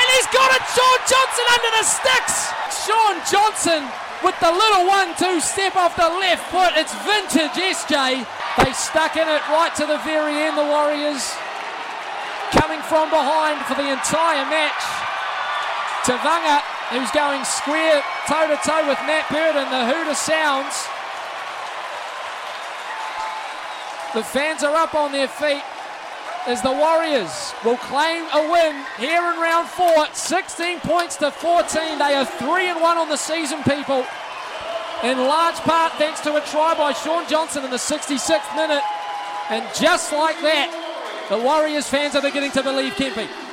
and he's got it. Shaun Johnson under the sticks. Shaun Johnson with the little one-two step off the left foot. It's vintage SJ. They stuck in it right to the very end. The Warriors coming from behind for the entire match. Tevaga, who's going square toe to toe with Matt Burton. The hooter sounds. The fans are up on their feet as the Warriors will claim a win here in round four. 16 points to 14. They are 3 and 1 on the season, people. In large part thanks to a try by Shaun Johnson in the 66th minute. And just like that, the Warriors fans are beginning to believe Kempy.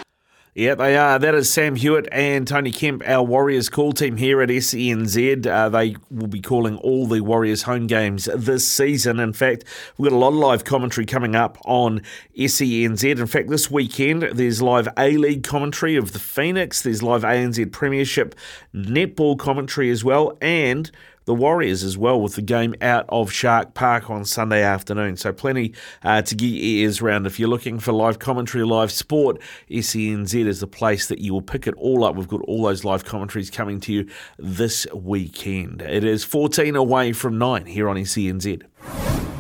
Yeah, they are. That is Sam Hewitt and Tony Kemp, our Warriors call team here at SENZ. Uh, they will be calling all the Warriors home games this season. In fact, we've got a lot of live commentary coming up on SENZ. In fact, this weekend there's live A League commentary of the Phoenix, there's live ANZ Premiership netball commentary as well, and the Warriors as well with the game out of Shark Park on Sunday afternoon. So plenty uh, to get your ears round. If you're looking for live commentary, live sport, SENZ is the place that you will pick it all up. We've got all those live commentaries coming to you this weekend. It is 14 away from 9 here on SENZ.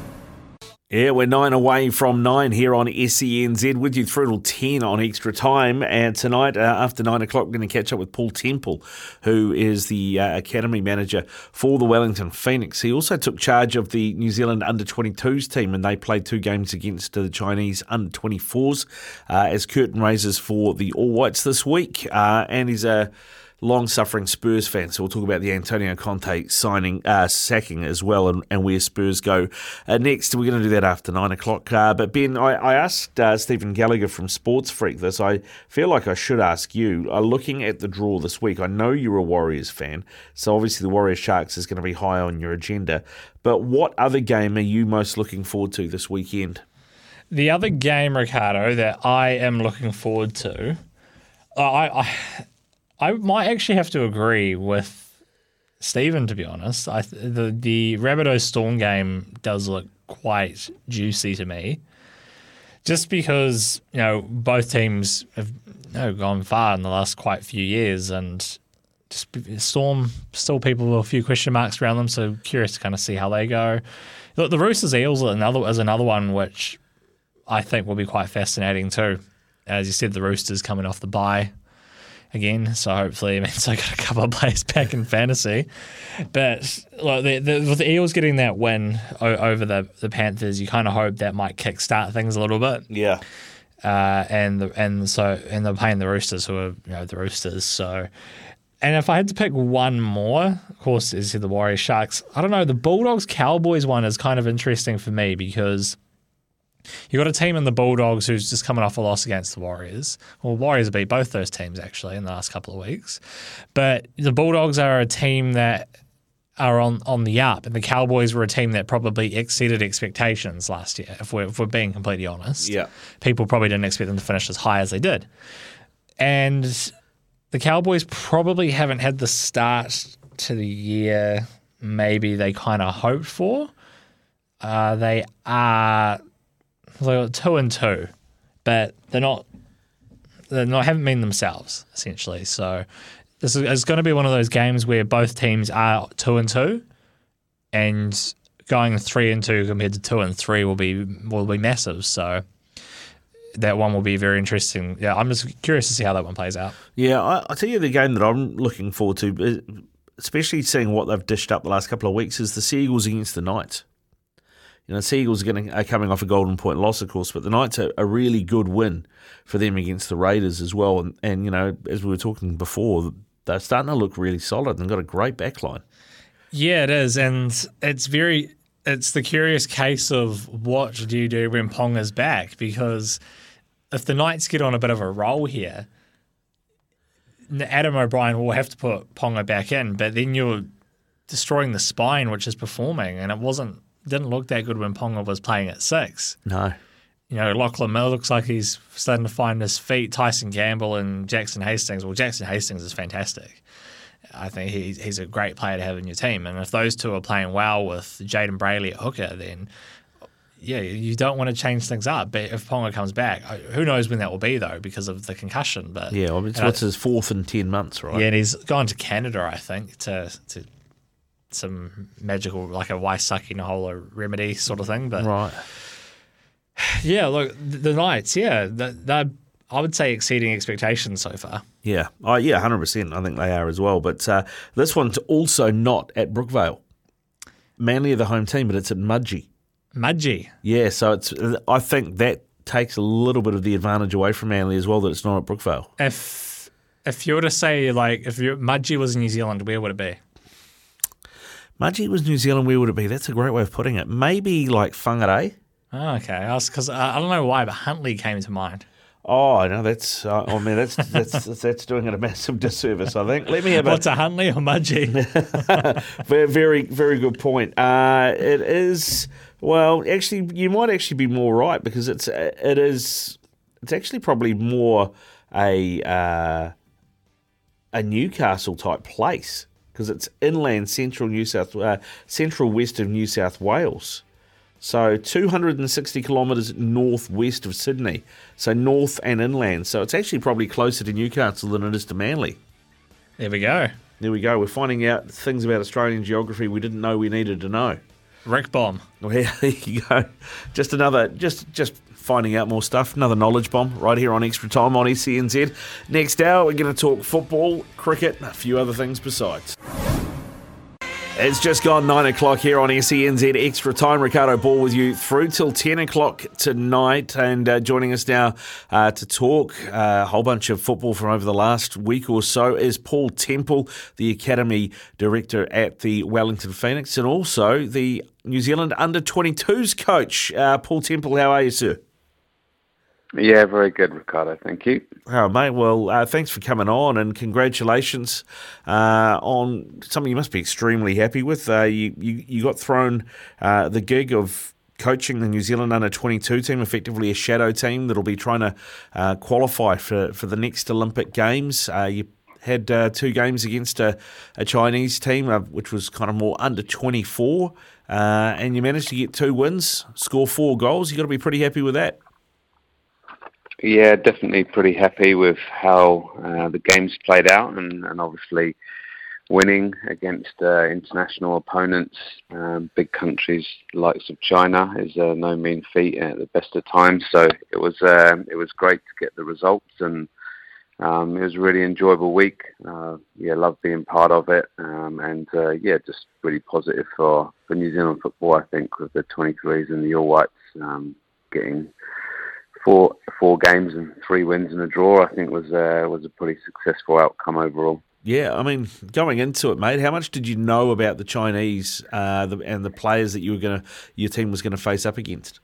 Yeah, we're nine away from nine here on SENZ with you through till 10 on extra time. And tonight, uh, after nine o'clock, we're going to catch up with Paul Temple, who is the uh, Academy Manager for the Wellington Phoenix. He also took charge of the New Zealand under 22s team, and they played two games against the Chinese under 24s uh, as curtain raisers for the All Whites this week. Uh, and he's a long suffering Spurs fan. So we'll talk about the Antonio Conte signing, uh, sacking as well, and, and where Spurs go uh, next. We're going to do that after nine o'clock. Uh, but Ben, I, I asked uh, Stephen Gallagher from Sports Freak this. I feel like I should ask you. Uh, looking at the draw this week, I know you're a Warriors fan, so obviously the Warriors Sharks is going to be high on your agenda. But what other game are you most looking forward to this weekend? The other game, Riccardo, that I am looking forward to, I, I I might actually have to agree with Stephen, to be honest. I the the Rabbitohs Storm game does look quite juicy to me. Just because you know both teams have you know, gone far in the last quite few years, and just Storm still people with a few question marks around them. So curious to kind of see how they go. Look, the Roosters Eels are another is another one which I think will be quite fascinating too. As you said, the Roosters coming off the bye again, so hopefully it means I got a couple of players back in fantasy. But look, the, the, with the Eels getting that win o- over the, the Panthers, you kind of hope that might kickstart things a little bit. Yeah. Uh, and the, and so and they're playing the Roosters, who are you know the Roosters. So, and if I had to pick one more, of course, is the Warriors Sharks. I don't know. The Bulldogs Cowboys one is kind of interesting for me because you got a team in the Bulldogs who's just coming off a loss against the Warriors. Well, Warriors beat both those teams actually in the last couple of weeks, but the Bulldogs are a team that are on, on the up, and the Cowboys were a team that probably exceeded expectations last year. If we're, if we're being completely honest, Yeah. people probably didn't expect them to finish as high as they did, and the Cowboys probably haven't had the start to the year maybe they kind of hoped for. Uh, they are they're two and two, but they're not. They're not haven't been themselves essentially. So this is it's going to be one of those games where both teams are two and two, and going three and two compared to two and three will be will be massive. So that one will be very interesting. Yeah, I'm just curious to see how that one plays out. Yeah, I, I tell you the game that I'm looking forward to, especially seeing what they've dished up the last couple of weeks, is the Seagulls against the Knights. You know, Seagulls are, coming off a Golden Point loss, of course, but the Knights are a really good win for them against the Raiders as well. And, and you know, as we were talking before, they're starting to look really solid and got a great backline. Yeah, it is, and it's very. It's the curious case of what do you do when Ponga's back? Because if the Knights get on a bit of a roll here, Adam O'Brien will have to put Ponga back in, but then you're destroying the spine, which is performing, and it wasn't didn't look that good when Ponga was playing at six. No. You know, Lachlan Miller looks like he's starting to find his feet. Tyson Gamble and Jackson Hastings. Well, Jackson Hastings is fantastic. I think he, he's a great player to have in your team. And if those two are playing well with Jayden Brailey at hooker, then yeah, you don't want to change things up. But if Ponga comes back, who knows when that will be though, because of the concussion. But Yeah, well, it's, and I- what's his fourth in 10 months, right? yeah, and he's gone to Canada, I think, to to some magical like a Waisaki Nahola remedy sort of thing. But Right. yeah, look, the Knights, yeah, th- they're I would say exceeding expectations so far. Yeah, oh, yeah, hundred percent. I think they are as well. But uh, this one's also not at Brookvale. Manly are the home team, but it's at Mudgee. Mudgee. Yeah, so it's. I think that takes a little bit of the advantage away from Manly as well that it's not at Brookvale. If if you were to say like if you Mudgee was in New Zealand, where would it be? Mudgee was New Zealand. Where would it be? That's a great way of putting it. Maybe like Whangarei. Oh, okay, I was because I, I don't know why, but Huntly came to mind. Oh no, that's. Uh, I mean, that's that's that's doing it a massive disservice. I think. Let me have a What's a Huntly or Mudgee? very, very, very good point. Uh, it is well, actually, you might actually be more right because it's it is it's actually probably more a uh, a Newcastle type place because it's inland central New South uh, central west of New South Wales. So 260 kilometres northwest of Sydney. So north and inland. So it's actually probably closer to Newcastle than it is to Manly. there we go. There we go. We're finding out things about Australian geography we didn't know we needed to know. Rick Bomb. Well, yeah, there you go. Just another, just just finding out more stuff. Another knowledge bomb right here on Extra Time on SENZ. Next hour, we're going to talk football, cricket, and a few other things besides. It's just gone nine o'clock here on SENZ Extra Time. Riccardo Ball with you through till 10 o'clock tonight. And uh, joining us now uh, to talk uh, a whole bunch of football from over the last week or so is Paul Temple, the Academy Director at the Wellington Phoenix, and also the New Zealand Under 22s coach. Uh, Paul Temple, how are you, sir? Yeah, very good, Riccardo. Thank you. Oh, mate. Well, uh, thanks for coming on and congratulations uh, on something you must be extremely happy with. Uh, you, you, you got thrown uh, the gig of coaching the New Zealand under 22 team, effectively a shadow team that'll be trying to uh, qualify for, for the next Olympic Games. Uh, you had two games against a, a Chinese team, which was kind of more under 24, uh, and you managed to get two wins, score four goals. You've got to be pretty happy with that. Yeah, definitely pretty happy with how uh, the games played out, and, and obviously winning against uh, international opponents, um, big countries likes of China is uh, no mean feat at the best of times. So it was um, it was great to get the results, and um, it was a really enjoyable week. Uh, yeah, love being part of it, um, and uh, yeah, just really positive for, for New Zealand football. I think with the 23s and the All Whites um, getting four four games and three wins and a draw, I think was uh, was a pretty successful outcome overall. Yeah, I mean, going into it, mate, how much did you know about the Chinese uh, the, and the players that you were going to, your team was going to face up against?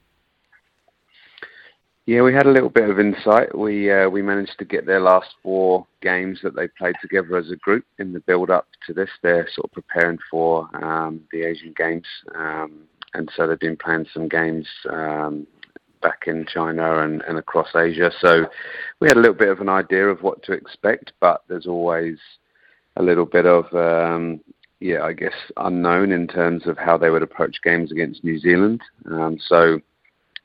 Yeah, we had a little bit of insight. We uh, we managed to get their last four games that they played together as a group in the build up to this. They're sort of preparing for um, the Asian Games, um, and so they've been playing some games um, back in China and, and across Asia. So we had a little bit of an idea of what to expect, but there's always a little bit of um, yeah, I guess unknown in terms of how they would approach games against New Zealand. Um, so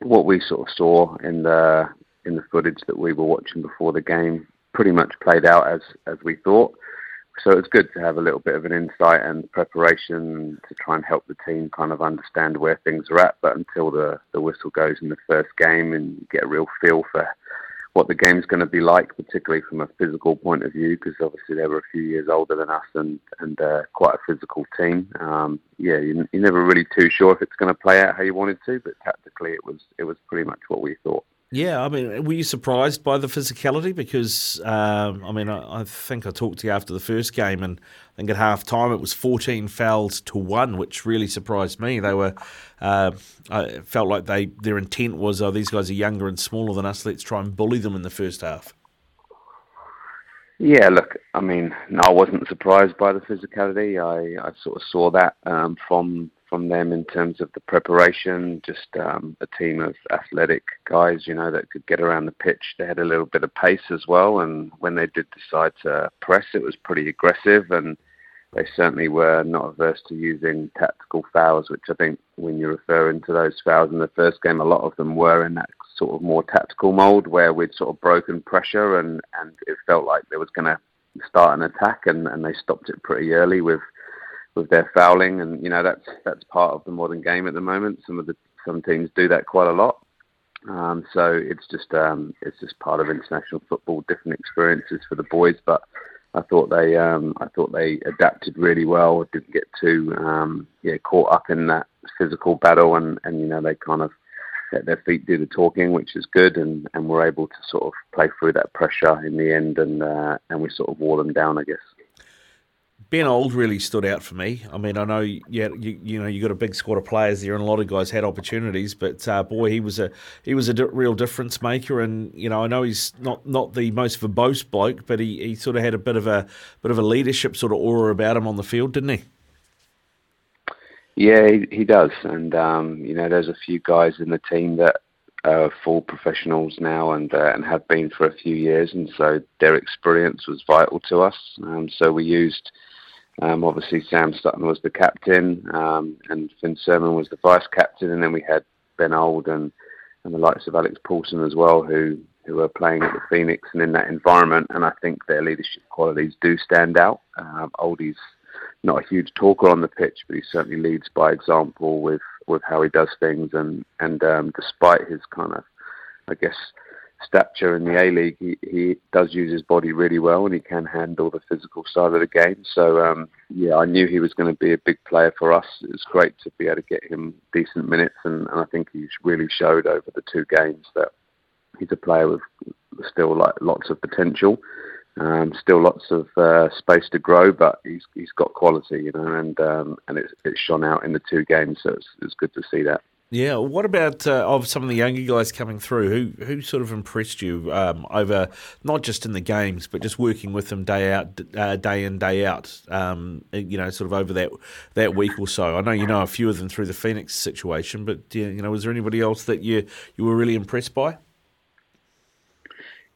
what we sort of saw in the in the footage that we were watching before the game pretty much played out as as we thought. So it's good to have a little bit of an insight and preparation to try and help the team kind of understand where things are at. But until the, the whistle goes in the first game and get a real feel for what the game's going to be like, particularly from a physical point of view, because obviously they were a few years older than us and and uh, quite a physical team. Um, yeah, you, you're never really too sure if it's going to play out how you wanted to, but tactically it was it was pretty much what we thought. Yeah, I mean, were you surprised by the physicality? Because um, I mean, I, I, think I talked to you after the first game, and I think at half time it was 14 fouls to one, which really surprised me. They were, uh, I felt like they their intent was, oh, these guys are younger and smaller than us. Let's try and bully them in the first half. Yeah, look, I mean, no, I wasn't surprised by the physicality. I, I sort of saw that um, from from them in terms of the preparation. Just um, a team of athletic guys, you know, that could get around the pitch. They had a little bit of pace as well, and when they did decide to press, it was pretty aggressive, and they certainly were not averse to using tactical fouls. Which I think, when you're referring to those fouls in the first game, a lot of them were in that sort of more tactical mold where we'd sort of broken pressure, and and it felt like there was going to start an attack, and, and they stopped it pretty early with with their fouling, and you know that's that's part of the modern game at the moment. Some of the some teams do that quite a lot. Um, so it's just um, it's just part of international football, different experiences for the boys. But I thought they um, I thought they adapted really well. Didn't get too um, yeah caught up in that physical battle, and, and you know they kind of let their feet do the talking, which is good, and, and we're able to sort of play through that pressure in the end, and uh, and we sort of wore them down, I guess. Ben Old really stood out for me. I mean, I know yeah, you, you know you got a big squad of players there, and a lot of guys had opportunities, but uh, boy, he was a he was a di- real difference maker. And you know, I know he's not not the most verbose bloke, but he, he sort of had a bit of a bit of a leadership sort of aura about him on the field, didn't he? Yeah, he, he does, and um, you know, there's a few guys in the team that are full professionals now and uh, and have been for a few years, and so their experience was vital to us. Um, so we used um, obviously, Sam Sutton was the captain, um, and Finn Surman was the vice captain, and then we had Ben Old and, and the likes of Alex Paulson as well, who who are playing at the Phoenix and in that environment. And I think their leadership qualities do stand out. Um, Oldie's not a huge talker on the pitch, but he certainly leads by example with with how he does things, and and um, despite his kind of, I guess stature in the A League, he, he does use his body really well and he can handle the physical side of the game. So, um, yeah, I knew he was going to be a big player for us. It was great to be able to get him decent minutes, and, and I think he really showed over the two games that he's a player with still like lots of potential. Um, still lots of uh, space to grow, but he's he's got quality, you know, and um, and it's it's shone out in the two games, so it's it's good to see that. Yeah. What about uh, of some of the younger guys coming through? Who who sort of impressed you um, over not just in the games, but just working with them day out, uh, day in, day out? Um, you know, sort of over that that week or so. I know you know a few of them through the Phoenix situation, but you know, was there anybody else that you you were really impressed by?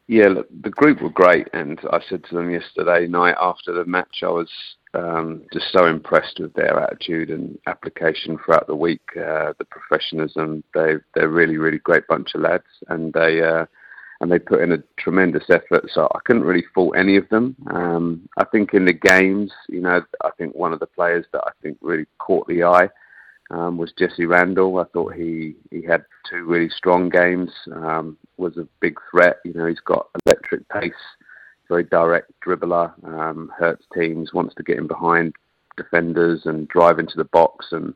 Yeah, look, the group were great, and I said to them yesterday night after the match, I was um, just so impressed with their attitude and application throughout the week. Uh, the professionalism, they they're really really great bunch of lads, and they uh, and they put in a tremendous effort. So I couldn't really fault any of them. Um, I think in the games, you know, I think one of the players that I think really caught the eye um, was Jesse Randall. I thought he, he had two really strong games, um, was a big threat. You know, he's got electric pace, very direct dribbler, um, hurts teams, wants to get in behind defenders and drive into the box. And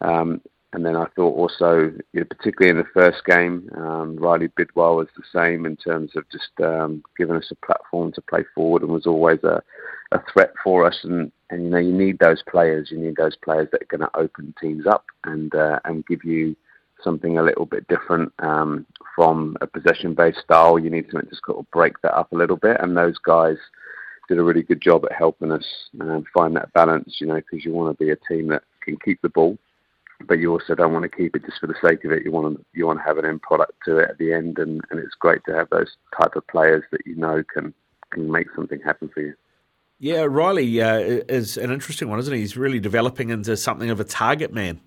um, and then I thought also, you know, particularly in the first game, um, Riley Bidois was the same in terms of just um, giving us a platform to play forward and was always a, a threat for us. And, and you know, you need those players. You need those players that are going to open teams up and uh, and give you something a little bit different um, from a possession-based style. You need something to sort of break that up a little bit. And those guys did a really good job at helping us um, find that balance. You know, because you want to be a team that can keep the ball but you also don't want to keep it just for the sake of it. You want to you want to have an end product to it at the end, and, and it's great to have those type of players that you know can can make something happen for you. Yeah, Riley uh, is an interesting one, isn't he? He's really developing into something of a target man.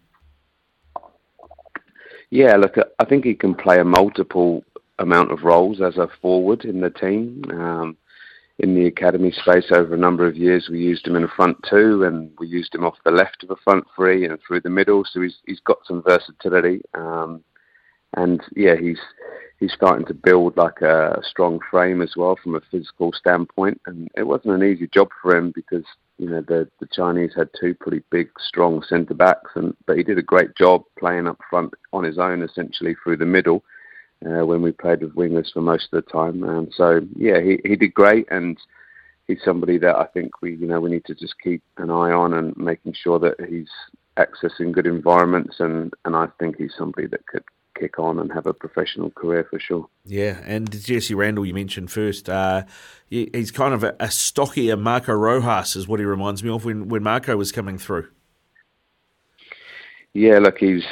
Yeah, look, I think he can play a multiple amount of roles as a forward in the team. Um, in the academy space over a number of years. We used him in the front two, and we used him off the left of a front three and through the middle. So he's he's got some versatility, um, and yeah, he's he's starting to build like a, strong frame as well from a physical standpoint. And it wasn't an easy job for him because you know the the Chinese had two pretty big, strong centre backs, and but he did a great job playing up front on his own, essentially through the middle uh, when we played with wingers for most of the time. And so, yeah, he, he did great, and he's somebody that I think we, you know, we need to just keep an eye on and making sure that he's accessing good environments. And, and I think he's somebody that could kick on and have a professional career for sure. Yeah, and Jesse Randall, you mentioned first, uh, he's kind of a, a stockier Marco Rojas, is what he reminds me of when, when Marco was coming through. Yeah, look, he's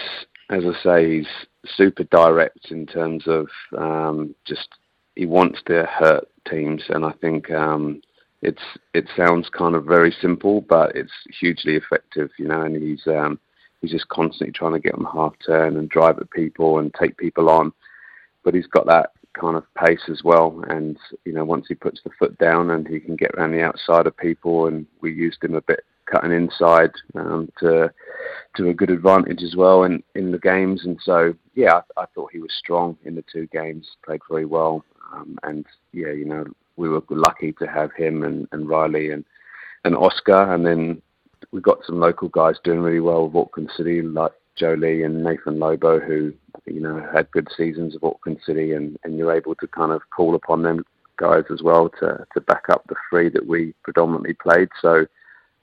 as I say, he's super direct in terms of um, just he wants to hurt teams, and I think um, it's it sounds kind of very simple, but it's hugely effective, you know. And he's um, he's just constantly trying to get them half turn and drive at people and take people on, but he's got that kind of pace as well. And you know, once he puts the foot down and he can get around the outside of people, and we used him a bit cutting inside um, to to a good advantage as well in, in the games. And so, yeah, I, I thought he was strong in the two games, played very well. Um, and yeah, you know, we were lucky to have him and, and Riley and, and Oscar. And then we got some local guys doing really well with Auckland City, like Joe Lee and Nathan Lobo, who, you know, had good seasons of Auckland City. And, and you're able to kind of call upon them guys as well to, to back up the three that we predominantly played. So,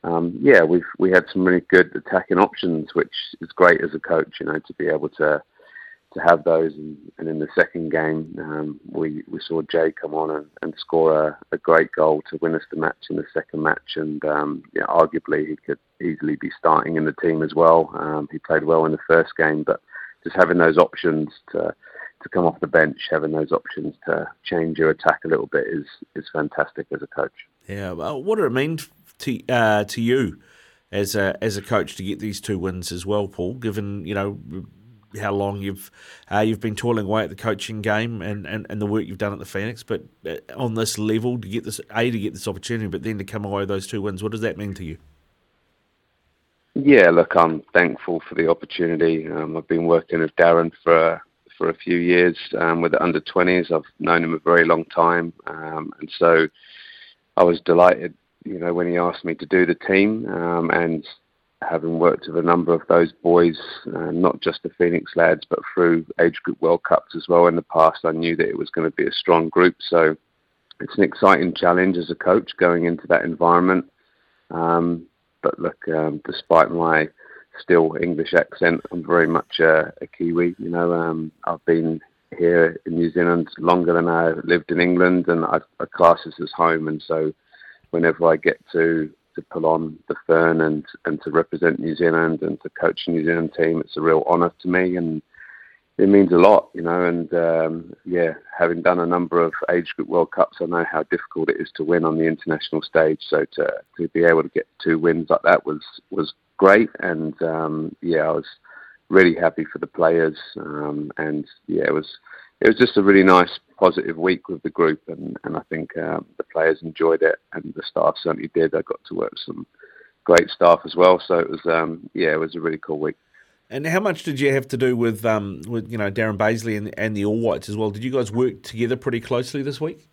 um, yeah, we've we had some really good attacking options, which is great as a coach, you know, to be able to to have those. And, and in the second game, um, we we saw Jay come on and, and score a, a, great goal to win us the match in the second match. And um, yeah, arguably he could easily be starting in the team as well. Um, he played well in the first game, but just having those options to to come off the bench, having those options to change your attack a little bit is is fantastic as a coach. Yeah, well, what did it mean to uh, to you as a as a coach to get these two wins as well, Paul? Given you know how long you've uh, you've been toiling away at the coaching game and, and, and the work you've done at the Phoenix, but uh, on this level to get this a to get this opportunity, but then to come away with those two wins, what does that mean to you? Yeah, look, I'm thankful for the opportunity. Um, I've been working with Darren for for a few years um, with the under 20s. I've known him a very long time, um, and so I was delighted you know, when he asked me to do the team, um, and having worked with a number of those boys, uh, not just the Phoenix lads, but through age group World Cups as well in the past, I knew that it was going to be a strong group. So it's an exciting challenge as a coach going into that environment. Um, but look, um, despite my still English accent, I'm very much a, Kiwi. You know, um, I've been here in New Zealand longer than I lived in England, and I, I class this as home, and so whenever I get to to pull on the fern and and to represent New Zealand and to coach a New Zealand team, it's a real honour to me. And it means a lot, you know. And um, yeah, having done a number of age group World Cups, I know how difficult it is to win on the international stage. So to to be able to get two wins like that was was great. And um, yeah, I was really happy for the players. Um, and yeah, it was it was just a really nice positive week with the group, and, and I think um, the players enjoyed it, and the staff certainly did. I got to work with some great staff as well, so it was um, yeah, it was a really cool week. And how much did you have to do with um, with you know Darren Bazeley and, and the All Whites as well? Did you guys work together pretty closely this week?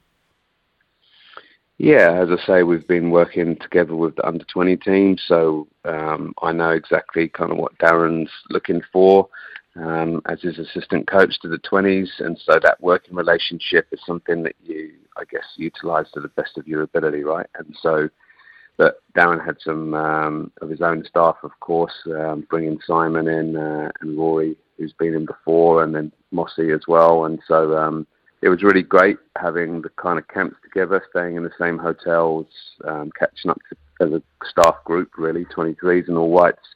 Yeah, as I say, we've been working together with the under 20 team, so um, I know exactly kind of what Darren's looking for um, as his assistant coach to the 20s, and so that working relationship is something that you, I guess, utilise to the best of your ability, right? And so, but Darren had some um, of his own staff, of course, um, bringing Simon in uh, and Rory, who's been in before, and then Mossy as well, and so um, it was really great having the kind of camps together, staying in the same hotels, um, catching up to, as a staff group, really, 23s and all whites,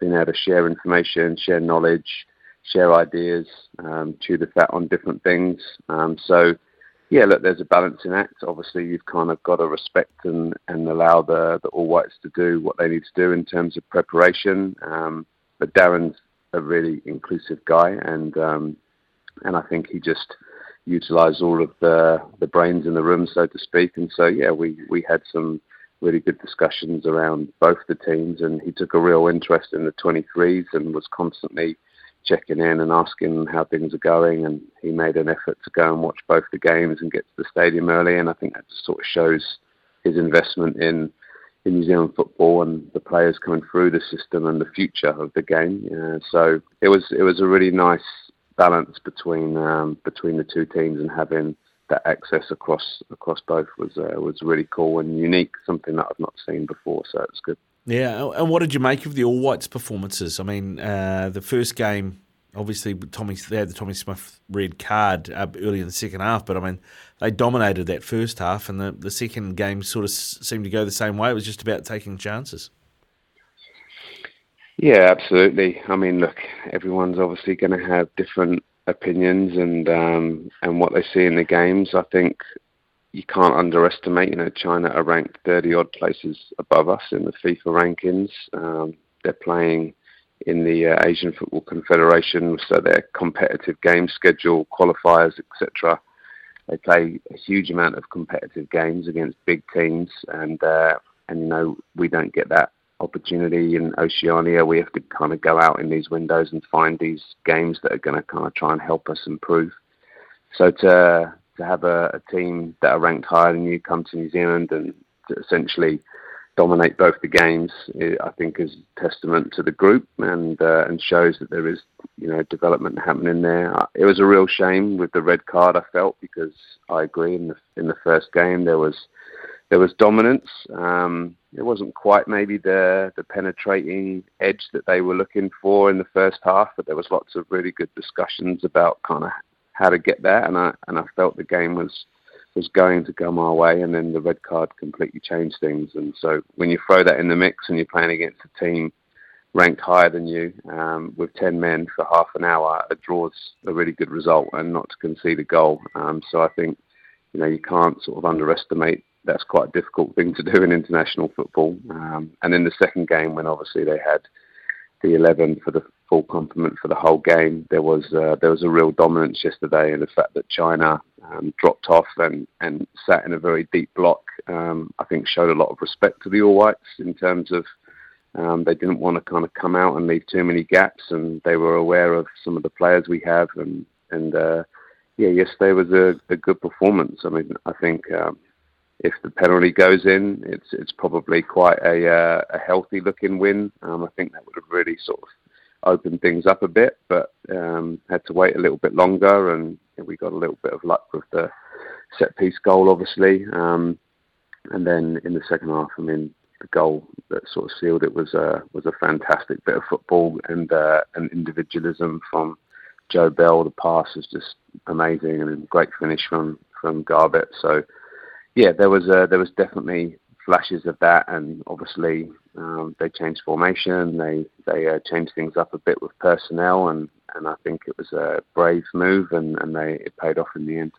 being able to share information, share knowledge, share ideas, um, chew the fat on different things. Um, so, yeah, look, there's a balancing act. Obviously, you've kind of got to respect and, and allow the, the All Whites to do what they need to do in terms of preparation. Um, but Darren's a really inclusive guy, and um, and I think he just utilised all of the the brains in the room, so to speak. And so, yeah, we we had some really good discussions around both the teams, and he took a real interest in the 23s and was constantly checking in and asking how things are going. And he made an effort to go and watch both the games and get to the stadium early. And I think that just sort of shows his investment in in New Zealand football and the players coming through the system and the future of the game. So it was it was a really nice balance between um, between the two teams and having that access across across both was uh, was really cool and unique, something that I've not seen before. So it was good. Yeah, and what did you make of the All Whites performances? I mean, uh, the first game, obviously, Tommy they had the Tommy Smith red card early in the second half, but I mean, they dominated that first half, and the, the second game sort of seemed to go the same way. It was just about taking chances. Yeah, absolutely. I mean, look, everyone's obviously going to have different opinions and um, and what they see in the games. I think you can't underestimate. You know, China are ranked 30 odd places above us in the FIFA rankings. Um, they're playing in the uh, Asian Football Confederation, so their competitive game schedule, qualifiers, etc. They play a huge amount of competitive games against big teams, and uh, and you know we don't get that opportunity in Oceania. We have to kind of go out in these windows and find these games that are going to kind of try and help us improve. So to to have a, a team that are ranked higher than you come to New Zealand and essentially dominate both the games, I think is testament to the group and uh, and shows that there is you know development happening there. It was a real shame with the red card I felt because I agree in the in the first game there was there was dominance. Um, it wasn't quite maybe the the penetrating edge that they were looking for in the first half, but there was lots of really good discussions about kind of how to get there, and I and I felt the game was was going to go my way, and then the red card completely changed things. And so when you throw that in the mix and you're playing against a team ranked higher than you um, with 10 men for half an hour, it draws a really good result and not to concede a goal. Um, so I think you know you can't sort of underestimate. That's quite a difficult thing to do in international football. Um, and in the second game, when obviously they had the 11 for the full complement for the whole game. There was uh, there was a real dominance yesterday, and the fact that China um, dropped off and, and sat in a very deep block, um, I think showed a lot of respect to the All Whites in terms of um, they didn't want to kind of come out and leave too many gaps, and they were aware of some of the players we have, and and uh, yeah, yesterday was a, a good performance. I mean, I think. Um, if the penalty goes in, it's it's probably quite a uh, a healthy looking win. Um, I think that would have really sort of opened things up a bit, but um, had to wait a little bit longer, and we got a little bit of luck with the set piece goal, obviously. Um, and then in the second half, I mean, the goal that sort of sealed it was a was a fantastic bit of football and uh, individualism from Joe Bell. The pass was just amazing and a great finish from from Garbett. So yeah, there was a, there was definitely flashes of that, and obviously um, they changed formation. They they uh, changed things up a bit with personnel, and, and I think it was a brave move, and, and they it paid off in the end.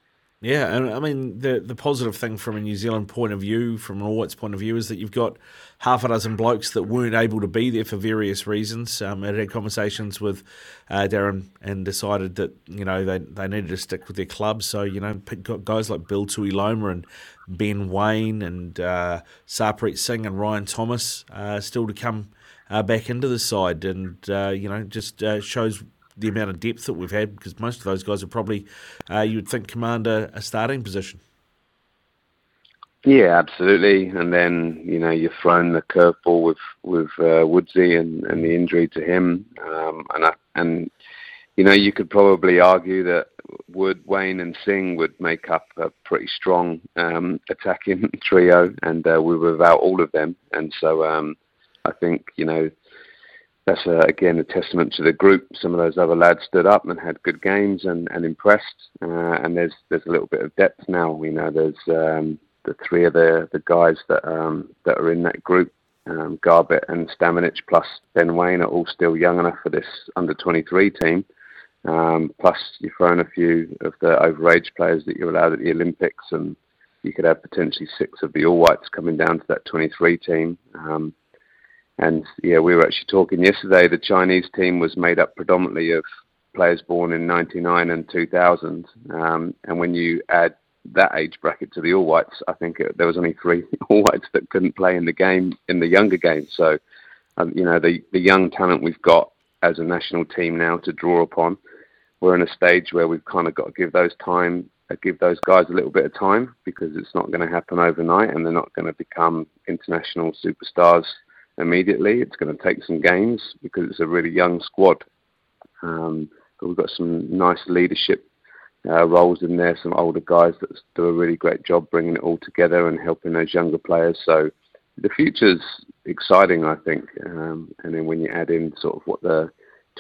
Yeah, and I mean the the positive thing from a New Zealand point of view, from an Whites point of view, is that you've got half a dozen blokes that weren't able to be there for various reasons. Um, I had conversations with uh, Darren and decided that you know they they needed to stick with their clubs. So you know got guys like Bill Tui Tuiloma and Ben Waine and uh, Sarpreet Singh and Ryan Thomas uh, still to come uh, back into the side, and uh, you know just uh, shows the amount of depth that we've had because most of those guys are probably, uh, you would think, command a, a, starting position. Yeah, absolutely. And then you know you've thrown the curveball with with uh, Woodsy and, and the injury to him, um, and I, and you know you could probably argue that Wood, Waine, and Singh would make up a pretty strong um, attacking trio, and uh, we were without all of them. And so um, I think you know that's uh, again a testament to the group. Some of those other lads stood up and had good games and, and impressed. Uh, and there's there's a little bit of depth now. We know there's um, the three of the the guys that um, that are in that group. Um, Garbett and Stamenic plus Ben Waine are all still young enough for this under 23 team. Um, plus, you've thrown a few of the overage players that you're allowed at the Olympics, and you could have potentially six of the All Whites coming down to that 23 team. Um, and yeah, we were actually talking yesterday. The Chinese team was made up predominantly of players born in '99 and 2000. Um, and when you add that age bracket to the All Whites, I think it, there was only three All Whites that couldn't play in the game in the younger game. So, um, you know, the the young talent we've got as a national team now to draw upon. We're in a stage where we've kind of got to give those time, uh, give those guys a little bit of time because it's not going to happen overnight, and they're not going to become international superstars immediately. It's going to take some games because it's a really young squad. Um, but we've got some nice leadership uh, roles in there, some older guys that do a really great job bringing it all together and helping those younger players. So the future's exciting, I think. Um, and then when you add in sort of what the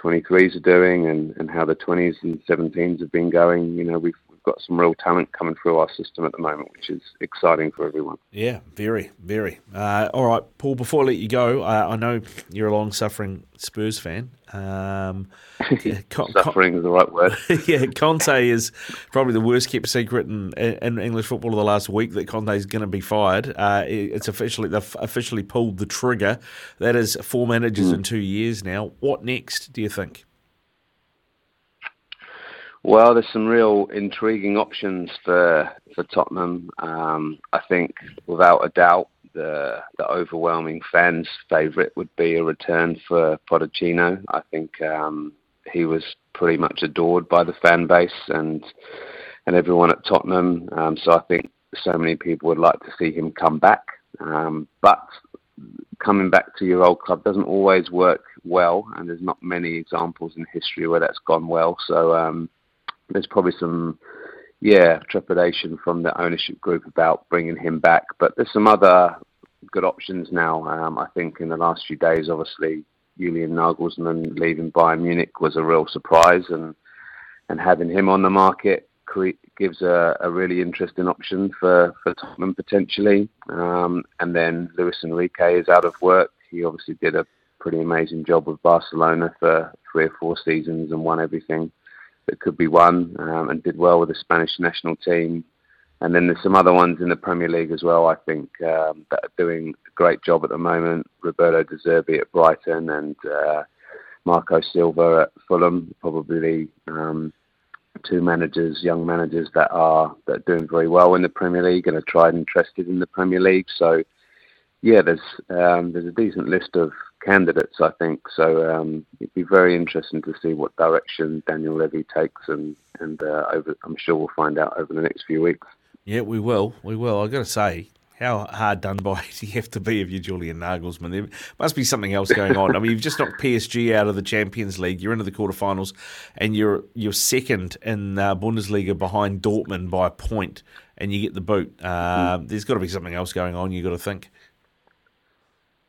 23s are doing and, and how the 20s and 17s have been going, you know, we've got some real talent coming through our system at the moment, which is exciting for everyone. Yeah, very, very. Uh, all right, Paul. Before I let you go, uh, I know you're a long-suffering Spurs fan. Um, yeah, Con- Suffering is the right word. yeah, Conte is probably the worst kept secret in, in English football of the last week that Conte is going to be fired. Uh, it's officially they've officially pulled the trigger. That is four managers mm. in two years now. What next? Do you think? Well, there's some real intriguing options for for Tottenham. Um, I think, without a doubt, the the overwhelming fans' favourite would be a return for Pochettino. I think um, he was pretty much adored by the fan base and and everyone at Tottenham. Um, so I think so many people would like to see him come back. Um, but coming back to your old club doesn't always work well, and there's not many examples in history where that's gone well. So um, there's probably some yeah trepidation from the ownership group about bringing him back. But there's some other good options now. Um, I think in the last few days, obviously Julian Nagelsmann leaving Bayern Munich was a real surprise, and and having him on the market gives a, a really interesting option for, for Tottenham potentially. Um, and then Luis Enrique is out of work. He obviously did a pretty amazing job with Barcelona for three or four seasons and won everything that could be won um, and did well with the Spanish national team. And then there's some other ones in the Premier League as well, I think, um, that are doing a great job at the moment. Roberto De Zerbi at Brighton and uh, Marco Silva at Fulham, probably um, two managers, young managers that are that are doing very well in the Premier League and are tried and trusted in the Premier League. So, yeah, there's um, there's a decent list of candidates, I think. So um, it'd be very interesting to see what direction Daniel Levy takes, and and uh, over, I'm sure we'll find out over the next few weeks. Yeah, we will. We will. I've got to say, how hard done by do you have to be if you're Julian Nagelsmann? There must be something else going on. I mean, you've just knocked PSG out of the Champions League. You're into the quarterfinals, and you're you're second in uh, Bundesliga behind Dortmund by a point, and you get the boot. Uh, mm. There's got to be something else going on. You've got to think.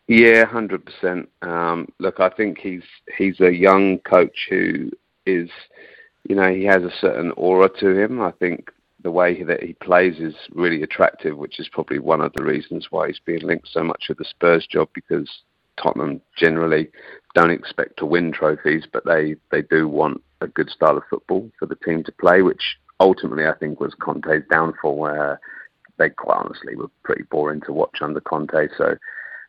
Yeah, hundred um, percent. Look, I think he's he's a young coach who is, you know, he has a certain aura to him. I think the way that he plays is really attractive, which is probably one of the reasons why he's being linked so much with the Spurs job because Tottenham generally don't expect to win trophies, but they, they do want a good style of football for the team to play, which ultimately I think was Conte's downfall, where they quite honestly were pretty boring to watch under Conte. So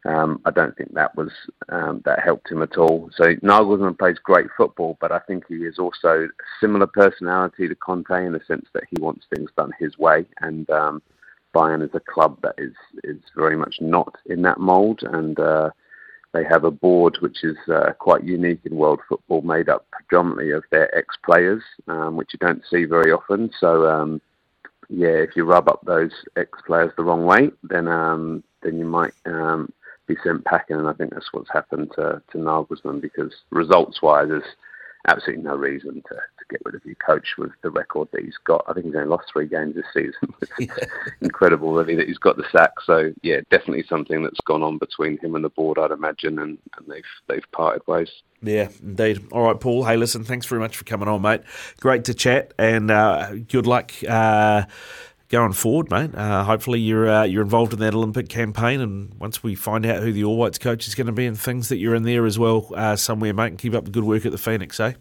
um, I don't think that was um, that helped him at all. So Nagelsmann plays great football, but I think he is also a similar personality to Conte in the sense that he wants things done his way, and um, Bayern is a club that is is very much not in that mould, and uh, they have a board which is uh, quite unique in world football, made up predominantly of their ex-players, um, which you don't see very often. So um, yeah, if you rub up those ex-players the wrong way, then um, then you might be sent packing, and I think that's what's happened to, to Nagelsmann because results-wise, there's absolutely no reason to, to get rid of your coach with the record that he's got. I think he's only lost three games this season. It's incredible, really, that he's got the sack. So yeah, definitely something that's gone on between him and the board, I'd imagine, and, and they've they've parted ways. Yeah, indeed. All right, Paul. Hey, listen, thanks very much for coming on, mate. Great to chat, and uh, good luck. Uh, going forward, mate. Uh, hopefully, you're uh, you're involved in that Olympic campaign, and once we find out who the All Whites coach is going to be and things that you're in there as well uh, somewhere, mate. And keep up the good work at the Phoenix, eh?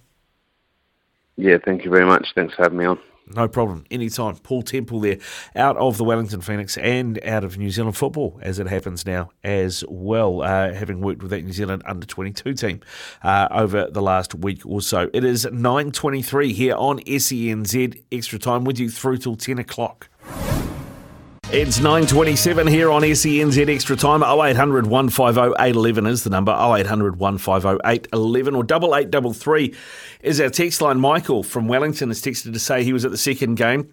Yeah, thank you very much. Thanks for having me on. No problem. Anytime. Paul Temple there, out of the Wellington Phoenix and out of New Zealand football, as it happens now as well, uh, having worked with that New Zealand under 22 team uh, over the last week or so. It is 9.23 here on SENZ. Extra time with you through till 10 o'clock. It's 9.27 here on SENZ Extra Time. 0800 150 811 is the number. 0800 150 811 or 8833 is our text line. Michael from Wellington has texted to say he was at the second game.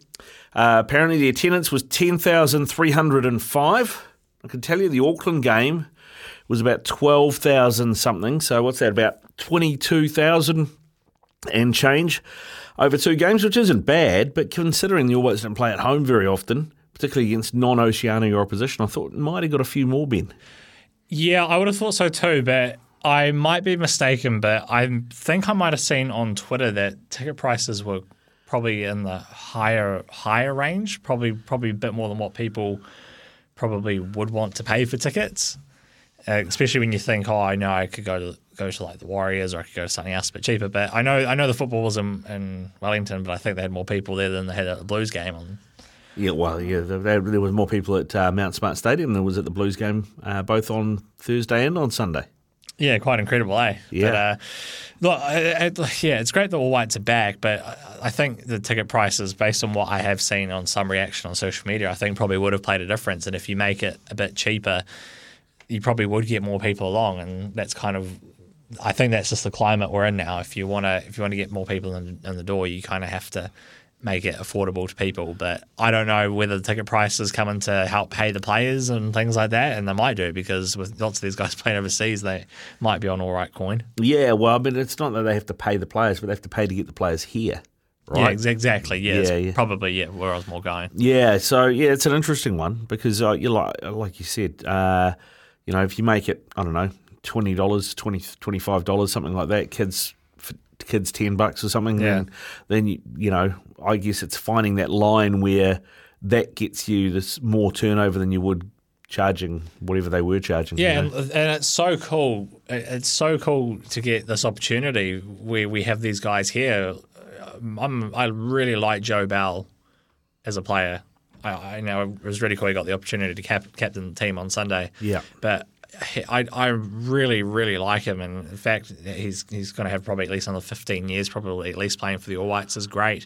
Uh, apparently the attendance was 10,305. I can tell you the Auckland game was about 12,000 something. So what's that, about 22,000 and change over two games, which isn't bad, but considering the All Whites don't play at home very often – particularly against non-Oceania opposition. I thought might have got a few more, Ben. Yeah, I would have thought so too, but I might be mistaken. But I think I might have seen on Twitter that ticket prices were probably in the higher higher range, probably probably a bit more than what people probably would want to pay for tickets. Uh, especially when you think, oh, I know I could go to go to like the Warriors or I could go to something else a bit cheaper. But I know I know the football was in, in Wellington, but I think they had more people there than they had at the Blues game on yeah, well, yeah, there, there was more people at uh, Mount Smart Stadium than there was at the Blues game, uh, both on Thursday and on Sunday. Yeah, quite incredible, eh? Yeah. But, uh, look, yeah, it's great that all whites are back, but I think the ticket prices, based on what I have seen on some reaction on social media, I think probably would have played a difference. And if you make it a bit cheaper, you probably would get more people along, and that's kind of. I think that's just the climate we're in now. If you want to, if you want to get more people in, in the door, you kind of have to make it affordable to people. But I don't know whether the ticket prices come in to help pay the players and things like that, and they might do because with lots of these guys playing overseas, they might be on all right coin. Yeah, well, but it's not that they have to pay the players, but they have to pay to get the players here. Right? Yeah, exactly. Yeah, yeah, yeah, probably yeah where I was more going. Yeah, so yeah, it's an interesting one because uh, you like like you said, uh, you know, if you make it, I don't know, twenty dollars, 20 25 dollars, something like that, kids kids ten bucks or something, yeah. then then you, you know, I guess it's finding that line where that gets you this more turnover than you would charging whatever they were charging. Yeah, you know? and, and, it's so cool. It's so cool to get this opportunity where we have these guys here. Uh, I'm, I really like Joe Bell as a player. I, I know it was really cool he got the opportunity to cap, captain the team on Sunday. Yeah, but I, I really, really like him. And in fact, he's he's going to have probably at least another 15 years, probably at least playing for the All Whites is great.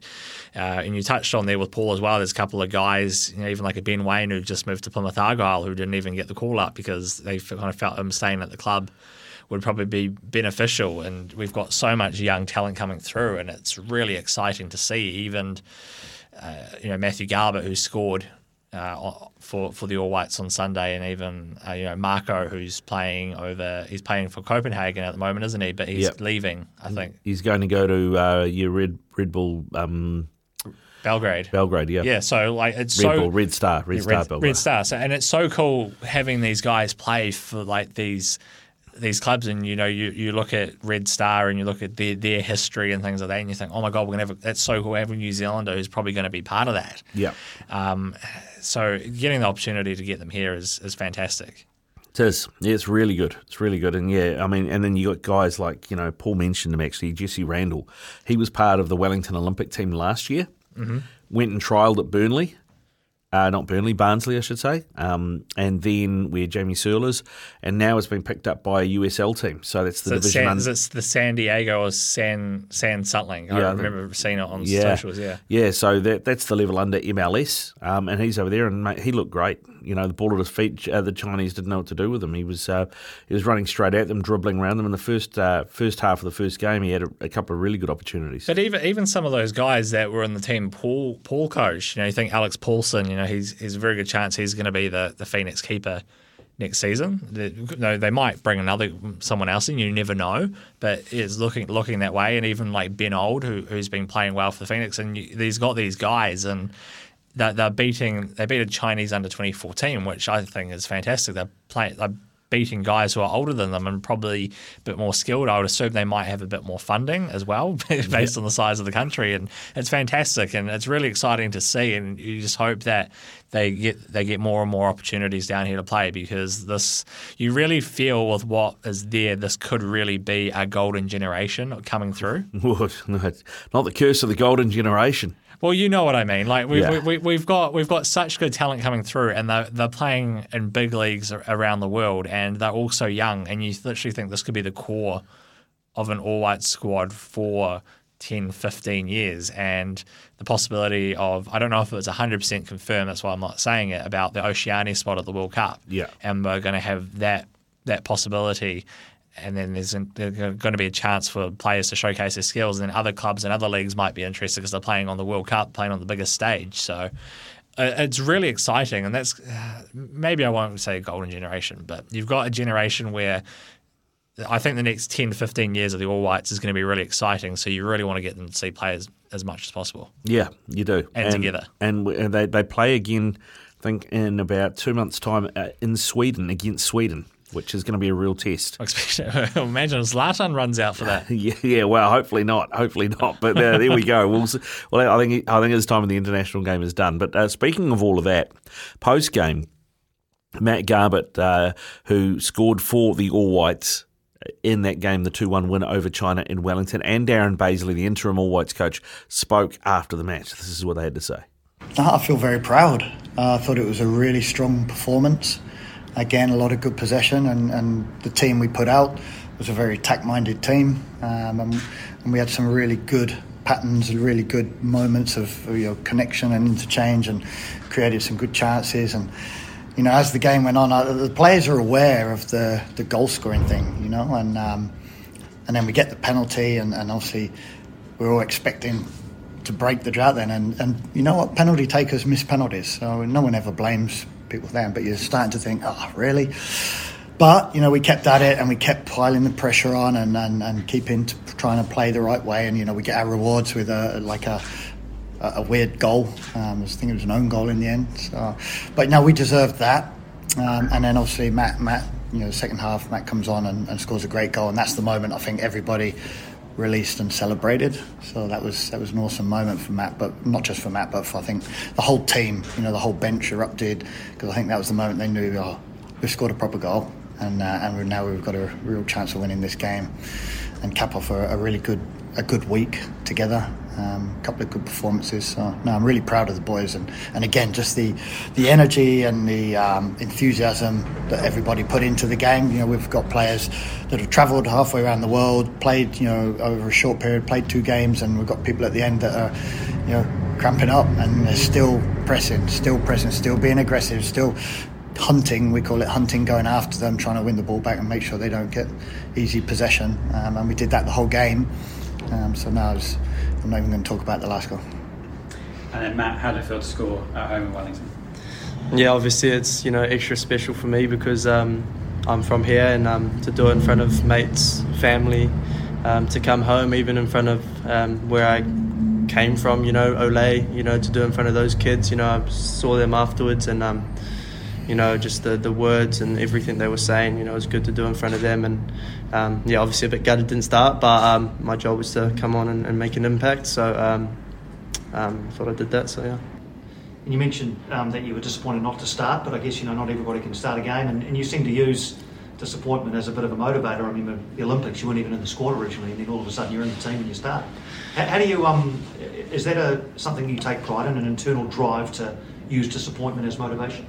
Uh, and you touched on there with Paul as well. There's a couple of guys, you know, even like a Ben Waine who just moved to Plymouth Argyle who didn't even get the call up because they kind of felt him staying at the club would probably be beneficial. And we've got so much young talent coming through, and it's really exciting to see. Even uh, you know Matthew Garbett, who scored uh, for for the All Whites on Sunday, and even uh, you know Marko, who's playing over, he's playing for Copenhagen at the moment, isn't he? But he's yep. leaving, I think. He's going to go to uh, your Red Red Bull. Um, Belgrade. Belgrade, yeah. Yeah, so like it's Red so Bull, Red Star, Red, Red Star, Belgrade. Red Star. So, and it's so cool having these guys play for like these these clubs, and you know, you, you look at Red Star and you look at their, their history and things like that, and you think, oh my god, we're gonna have a, that's so cool. A New Zealander who's probably going to be part of that. Yeah. Um, so getting the opportunity to get them here is is fantastic. It is. Yeah, it's really good. It's really good. And yeah, I mean, and then you got guys like, you know, Paul mentioned him actually, Jesse Randall. He was part of the Wellington Olympic team last year. Mm-hmm. Went and trialled at Burnley uh, not Burnley, Barnsley, I should say. Um, and then we had Jamie Searlers, and now it's been picked up by a USL team. So that's the So it's, division. San, un- is it the San Diego or San San something? I Yeah, remember seeing it on yeah, socials. Yeah. yeah. So that that's the level under MLS, um, and he's over there, and mate, he looked great. You know, the ball at his feet. Uh, the Chinese didn't know what to do with him. He was uh, he was running straight at them, dribbling around them. In the first uh, first half of the first game, he had a, a couple of really good opportunities. But even even some of those guys that were in the team, Paul Paul coach, you know, you think Alex Paulsen, you know, he's he's a very good chance he's going to be the, the Phoenix keeper next season. The, no, they might bring another someone else in. You never know, but it's looking looking that way. And even like Ben Old, who who's been playing well for the Phoenix, and you, he's got these guys and. They're, they're beating. They beat a Chinese under twenty fourteen, which I think is fantastic. They're playing. They're beating guys who are older than them and probably a bit more skilled. I would assume they might have a bit more funding as well, based on the size of the country. And it's fantastic, and it's really exciting to see. And you just hope that they get they get more and more opportunities down here to play because this you really feel with what is there, this could really be a golden generation coming through. not the curse of the golden generation. Well, you know what I mean. Like we, Yeah. we, we, we've got we've got such good talent coming through, and they're, they're playing in big leagues around the world, and they're all so young. And you literally think this could be the core of an all white squad for 10, 15 years. And the possibility of, I don't know if it was 100% confirmed, that's why I'm not saying it, about the Oceania spot at the World Cup. Yeah. And we're going to have that that possibility. And then there's, there's going to be a chance for players to showcase their skills, and then other clubs and other leagues might be interested because they're playing on the World Cup, playing on the biggest stage. So uh, it's really exciting, and that's uh, maybe I won't say golden generation, but you've got a generation where I think the next 10 15 years of the All Whites is going to be really exciting. So you really want to get them to see players as much as possible. Yeah, you do. And together. And, and they, they play again, I think, in about two months' time uh, in Sweden against Sweden, which is going to be a real test. Especially, imagine if Zlatan runs out for that. Yeah, yeah. Well, hopefully not. Hopefully not. But uh, there we go. We'll, well, I think I think his time in the international game is done. But uh, speaking of all of that, post game, Matt Garbett, uh, who scored for the All Whites in that game, the two one win over China in Wellington, and Darren Bazeley, the interim All Whites coach, spoke after the match. This is what they had to say. I feel very proud. Uh, I thought it was a really strong performance. Again, a lot of good possession, and, and the team we put out was a very attack-minded team, um, and, and we had some really good patterns, and really good moments of you know, connection and interchange, and created some good chances. And you know, as the game went on, uh, the players are aware of the the goal scoring thing, you know, and um, and then we get the penalty, and, and obviously we're all expecting to break the drought then. And, and you know what? Penalty takers miss penalties. So no one ever blames people then, but you're starting to think, oh, really? But, you know, we kept at it and we kept piling the pressure on and, and, and keeping trying to play the right way. And, you know, we get our rewards with a, like a, a a weird goal. Um, I think it was an own goal in the end. So, but no, we deserved that. Um, and then obviously Matt, Matt, you know, second half, Matt comes on and, and scores a great goal, and that's the moment I think everybody released and celebrated. So that was that was an awesome moment for Matt, but not just for Matt, but for I think the whole team. You know, the whole bench erupted because I think that was the moment they knew, oh, we've scored a proper goal, and uh, and we now we've got a real chance of winning this game, and cap off a, a really good a good week together. Um, a couple of good performances. So no, I'm really proud of the boys, and, and again, just the the energy and the um, enthusiasm that everybody put into the game. You know, we've got players that have travelled halfway around the world, played you know over a short period, played two games, and we've got people at the end that are you know cramping up and they're still pressing, still pressing, still being aggressive, still hunting. We call it hunting, going after them, trying to win the ball back and make sure they don't get easy possession. Um, and we did that the whole game. Um, so now it's, I'm not even going to talk about the last goal. And then Matt, how did it feel to score at home in Wellington? Yeah, obviously it's you know extra special for me because um, I'm from here and um, to do it in front of mates, family, um, to come home even in front of um, where I came from, you know, Olay, you know, to do it in front of those kids. You know, I saw them afterwards and um, you know, just the, the words and everything they were saying, you know, it was good to do in front of them. And um, yeah, obviously a bit gutted didn't start, but um, my job was to come on and, and make an impact. So um, um, I thought I did that. So yeah. And you mentioned um, that you were disappointed not to start, but I guess you know not everybody can start a game, and, and you seem to use disappointment as a bit of a motivator. I remember the Olympics, you weren't even in the squad originally, and then all of a sudden you're in the team and you start. How, how do you um, is that a something you take pride in, an internal drive to use disappointment as motivation?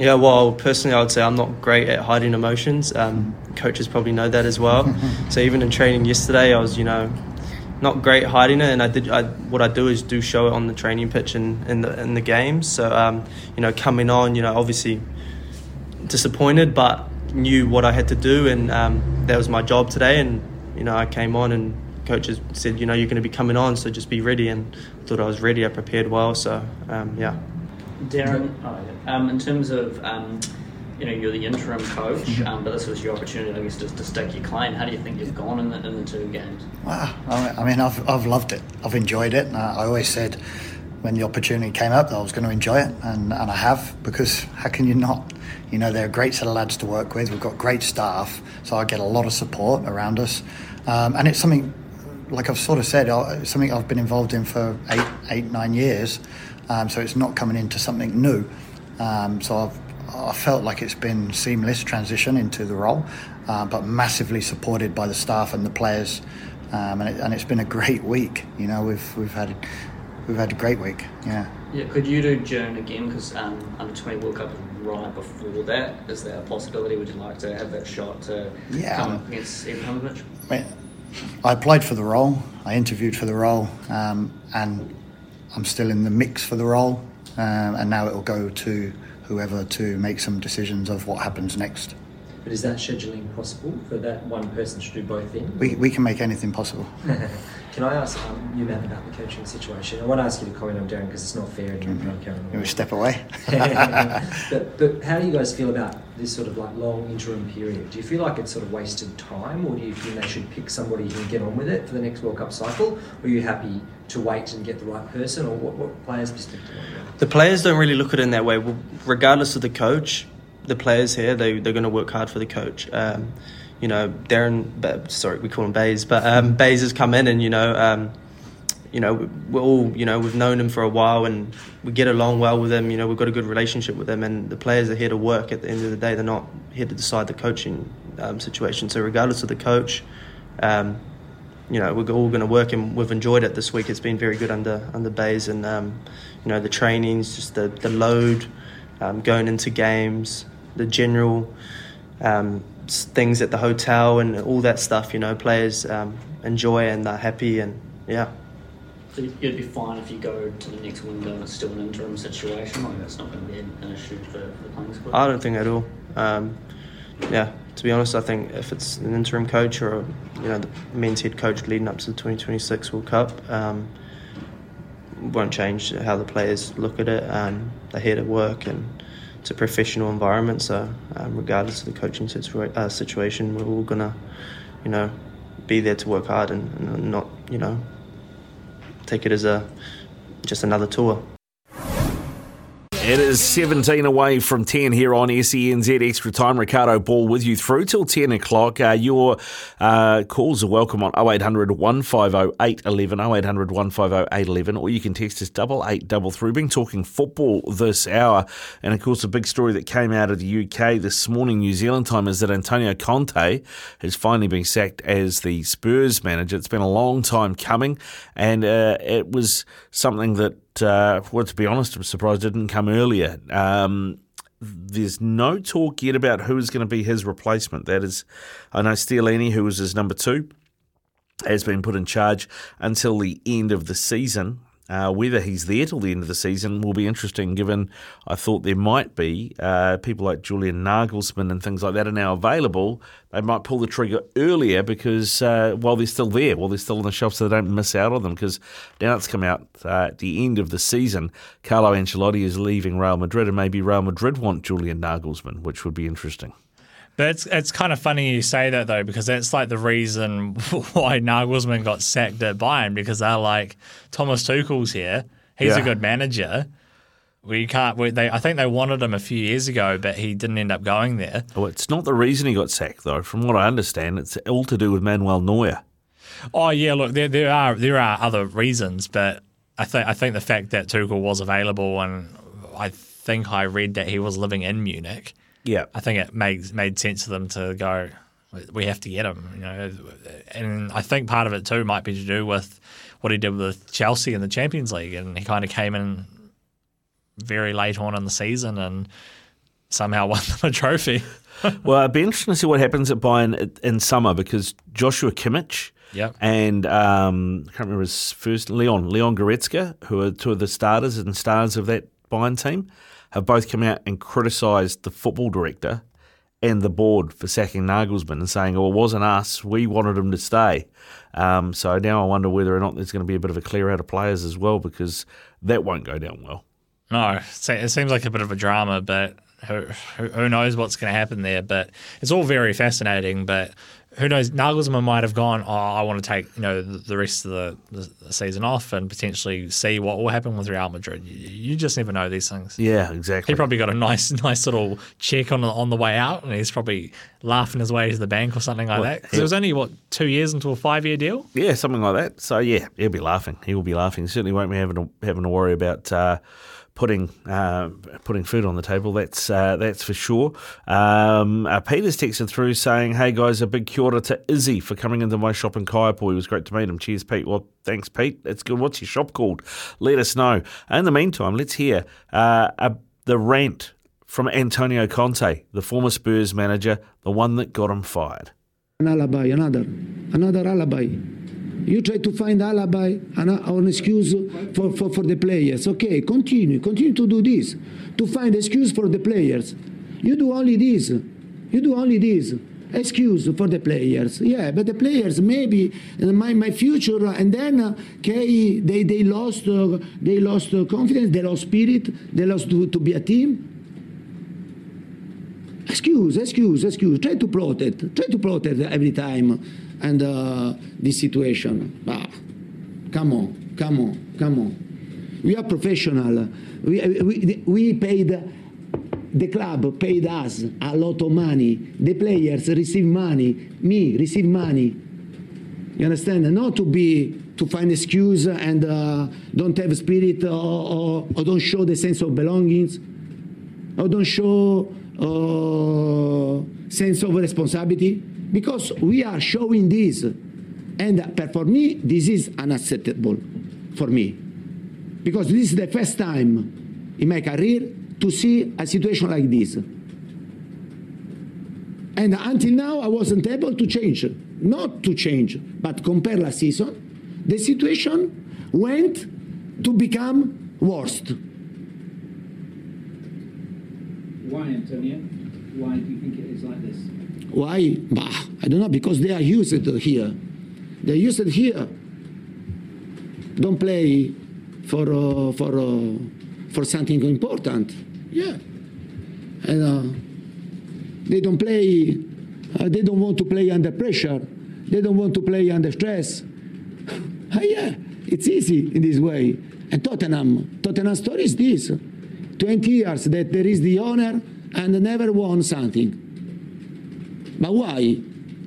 Yeah, well, personally, I would say I'm not great at hiding emotions. Um, coaches probably know that as well. so even in training yesterday, I was, you know, not great hiding it, and I did. I, what I do is do show it on the training pitch and in the in the games. So um, you know, coming on, you know, obviously disappointed, but knew what I had to do, and um, that was my job today. And you know, I came on, and coaches said, you know, you're going to be coming on, so just be ready. And I thought I was ready. I prepared well, so um, yeah. Darren, um, in terms of um, you know you're the interim coach, Mm-hmm. um, but this was your opportunity, I guess, to, to stake your claim. How do you think you've gone in the, in the two games? Wow. I mean, I've, I've loved it. I've enjoyed it. And I I always said when the opportunity came up that I was going to enjoy it, and, and I have because how can you not? You know, they're a great set of lads to work with. We've got great staff, so I get a lot of support around us, um, and it's something like I've sort of said, something I've been involved in for eight, eight, nine years. Um, so it's not coming into something new. Um, so I've I felt like it's been seamless transition into the role, uh, but massively supported by the staff and the players, um, and, it, and it's been a great week. You know, we've we've had we've had a great week. Yeah. Yeah, could you do June again? Because um, under 20 World Cup right before that. Is there a possibility? Would you like to have that shot to Yeah, come um, against Ibrahimovic? I applied for the role. I interviewed for the role, um, and I'm still in the mix for the role. Um, and now it will go to whoever to make some decisions of what happens next. But is that scheduling possible for that one person to do both ends? We, we can make anything possible. Can I ask um, you, Matt, about the coaching situation? I want to ask you to comment on Darren because it's not fair and you're in front of You step away. but, but how do you guys feel about this sort of like long interim period? Do you feel like it's sort of wasted time, or do you think they should pick somebody who can get on with it for the next World Cup cycle? Or are you happy to wait and get the right person, or what, what players' perspective on that? The players don't really look at it in that way. Regardless of the coach, the players here they they're going to work hard for the coach. Um, you know, Darren, sorry, we call him Bays, but um, Bays has come in and you know, um, you know, we're all you know we've known him for a while and we get along well with him. You know, we've got a good relationship with him, and the players are here to work. At the end of the day, they're not here to decide the coaching um, situation. So regardless of the coach. Um, you know, we're all going to work and we've enjoyed it this week. It's been very good under under Bays and um, you know the trainings, just the the load, um, going into games, the general um, things at the hotel and all that stuff. You know, players um, enjoy and they're happy and yeah. So you'd be fine if you go to the next window and it's still an interim situation, like that's not going to be an issue for, for the playing squad? I don't think at all. Um, yeah, to be honest, I think if it's an interim coach or you know the men's head coach leading up to the 2026 World Cup, um, won't change how the players look at it. Um, they're here to work and it's a professional environment. So um, regardless of the coaching situa- uh, situation, we're all gonna, you know, be there to work hard and, and not you know take it as a just another tour. It is 17 away from 10 here on SENZ Extra Time. Riccardo Ball with you through till 10 o'clock. Uh, your uh, calls are welcome on 0800 150 811, 0800 150 811, or you can text us double eight double three. We've been talking football this hour, and of course, the big story that came out of the UK this morning, New Zealand time, is that Antonio Conte has finally been sacked as the Spurs manager. It's been a long time coming, and uh, it was something that uh, well, to be honest, I'm surprised it didn't come earlier. Um, there's no talk yet about who is going to be his replacement. That is, I know Stellini, who was his number two, has been put in charge until the end of the season. Uh, whether he's there till the end of the season will be interesting, given I thought there might be uh, people like Julian Nagelsmann and things like that are now available. They might pull the trigger earlier because uh, while they're still there, while they're still on the shelf, so they don't miss out on them. Because now it's come out uh, at the end of the season, Carlo Ancelotti is leaving Real Madrid, and maybe Real Madrid want Julian Nagelsmann, which would be interesting. But it's it's kind of funny you say that though, because that's like the reason why Nagelsmann got sacked at Bayern because they're like Thomas Tuchel's here, he's Yeah. a good manager. We can't. We, they, I think they wanted him a few years ago, but he didn't end up going there. Oh, it's not the reason he got sacked, though. From what I understand, it's all to do with Manuel Neuer. Oh yeah, look, there there are there are other reasons, but I think I think the fact that Tuchel was available and I think I read that he was living in Munich. Yeah, I think it made made sense to them to go. We have to get him, you know, and I think part of it too might be to do with what he did with Chelsea in the Champions League, and he kind of came in very late on in the season and somehow won them a trophy. well, it'd be interesting to see what happens at Bayern in summer because Joshua Kimmich Yep. and um, I can't remember his first Leon Leon Goretzka, who are two of the starters and stars of that Bayern team, have both come out and criticised the football director and the board for sacking Nagelsmann and saying, "Oh, it wasn't us. We wanted him to stay." Um, so now I wonder whether or not there's going to be a bit of a clear out of players as well because that won't go down well. No, it seems like a bit of a drama, but who, who knows what's going to happen there? But it's all very fascinating. But who knows? Nagelsmann might have gone. Oh, I want to take you know the rest of the, the season off and potentially see what will happen with Real Madrid. You, you, just never know these things. Yeah, exactly. He probably got a nice, nice little check on on the way out, and he's probably laughing his way to the bank or something like well, that. Because it was only what two years into a five year deal. Yeah, something like that. So yeah, he'll be laughing. He will be laughing. He Certainly won't be having to, having to worry about. Uh, putting uh, putting food on the table. That's uh, that's for sure. Um, uh, Peter's texted through saying, "Hey guys, a big kia ora to Izzy for coming into my shop in Kaiapoi. It was great to meet him. Cheers, Pete. Well, thanks, Pete. That's good. What's your shop called? Let us know. In the meantime, let's hear uh, the rant from Antonio Conte, the former Spurs manager, the one that got him fired. An alibi, another, another alibi. You try to find alibi and an excuse for, for, for the players. Okay, continue, continue to do this, to find excuse for the players. You do only this. You do only this. Excuse for the players. Yeah, but the players maybe uh, my, my future and then uh, okay, they they lost uh, they lost uh, confidence, they lost spirit, they lost to, to be a team. Excuse, excuse, excuse. Try to protect. Try to protect every time and uh, this situation. Ah, come on, come on, come on. We are professional. We, we, we paid, the club paid us a lot of money. The players receive money. Me receive money. You understand? Not to be to find excuse and uh, don't have spirit or, or, or, don't show the sense of belongings or don't show uh, sense of responsibility because we are showing this. And for me, this is unacceptable for me. Because this is the first time in my career to see a situation like this. And until now, I wasn't able to change. Not to change, but compare last season, the situation went to become worst. Why, Antonio? Why do you think it is like this? Why? Bah, I don't know, because they are used here. They're used here. Don't play for, uh, for, uh, for something important. Yeah. And uh, they don't play, uh, they don't want to play under pressure. They don't want to play under stress. yeah, it's easy in this way. And Tottenham, Tottenham story is this. 20 years that there is the owner and never won something. But why?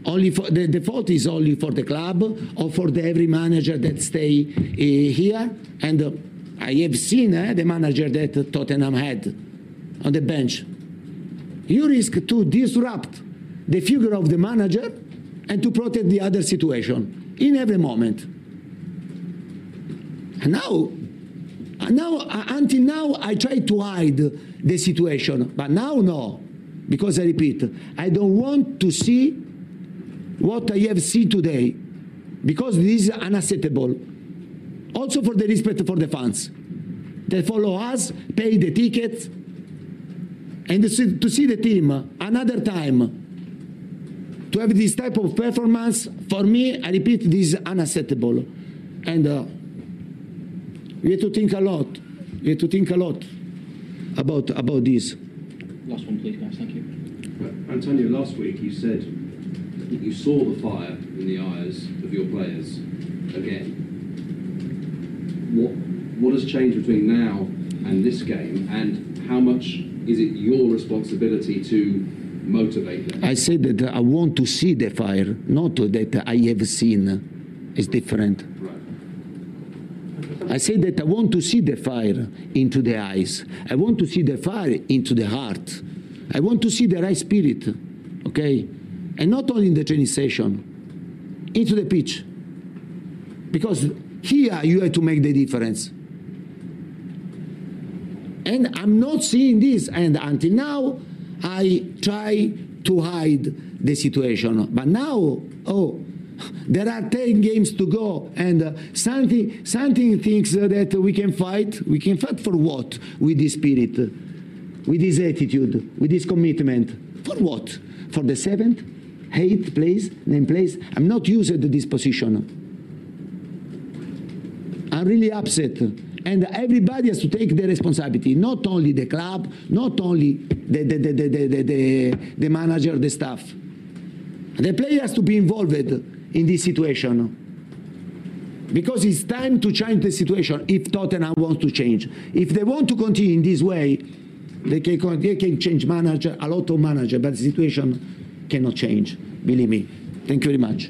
Only for, the, the fault is only for the club or for the, every manager that stay uh, here. And uh, I have seen uh, the manager that Tottenham had on the bench. You risk to disrupt the figure of the manager and to protect the other situation in every moment. Now, now until now, I tried to hide the situation, but now no. Because I repeat, I don't want to see what I have seen today, because this is unacceptable. Also for the respect for the fans. They follow us, pay the tickets, and to see the team another time to have this type of performance, for me, I repeat, this is unacceptable. And uh, we have to think a lot. We have to think a lot about, about this. Last one, please, guys. Thank you. Uh, Antonio, last week you said that you saw the fire in the eyes of your players again. What what has changed between now and this game, and how much is it your responsibility to motivate them? I said that I want to see the fire, not that I have seen. It's different. I say that I want to see the fire into the eyes. I want to see the fire into the heart. I want to see the right spirit, okay? And not only in the training session, into the pitch. Because here you have to make the difference. And I'm not seeing this. And until now, I try to hide the situation. But now, oh, there are 10 games to go, and uh, something, something thinks uh, that we can fight. We can fight for what? With this spirit, with this attitude, with this commitment. For what? For the seventh, eighth place, ninth place? I'm not used to this position. I'm really upset. And everybody has to take the responsibility, not only the club, not only the, the, the, the, the, the, the manager, the staff. The player has to be involved in this situation. Because it's time to change the situation if Tottenham wants to change. If they want to continue in this way, they can, they can change manager, a lot of manager, but the situation cannot change. Believe me. Thank you very much.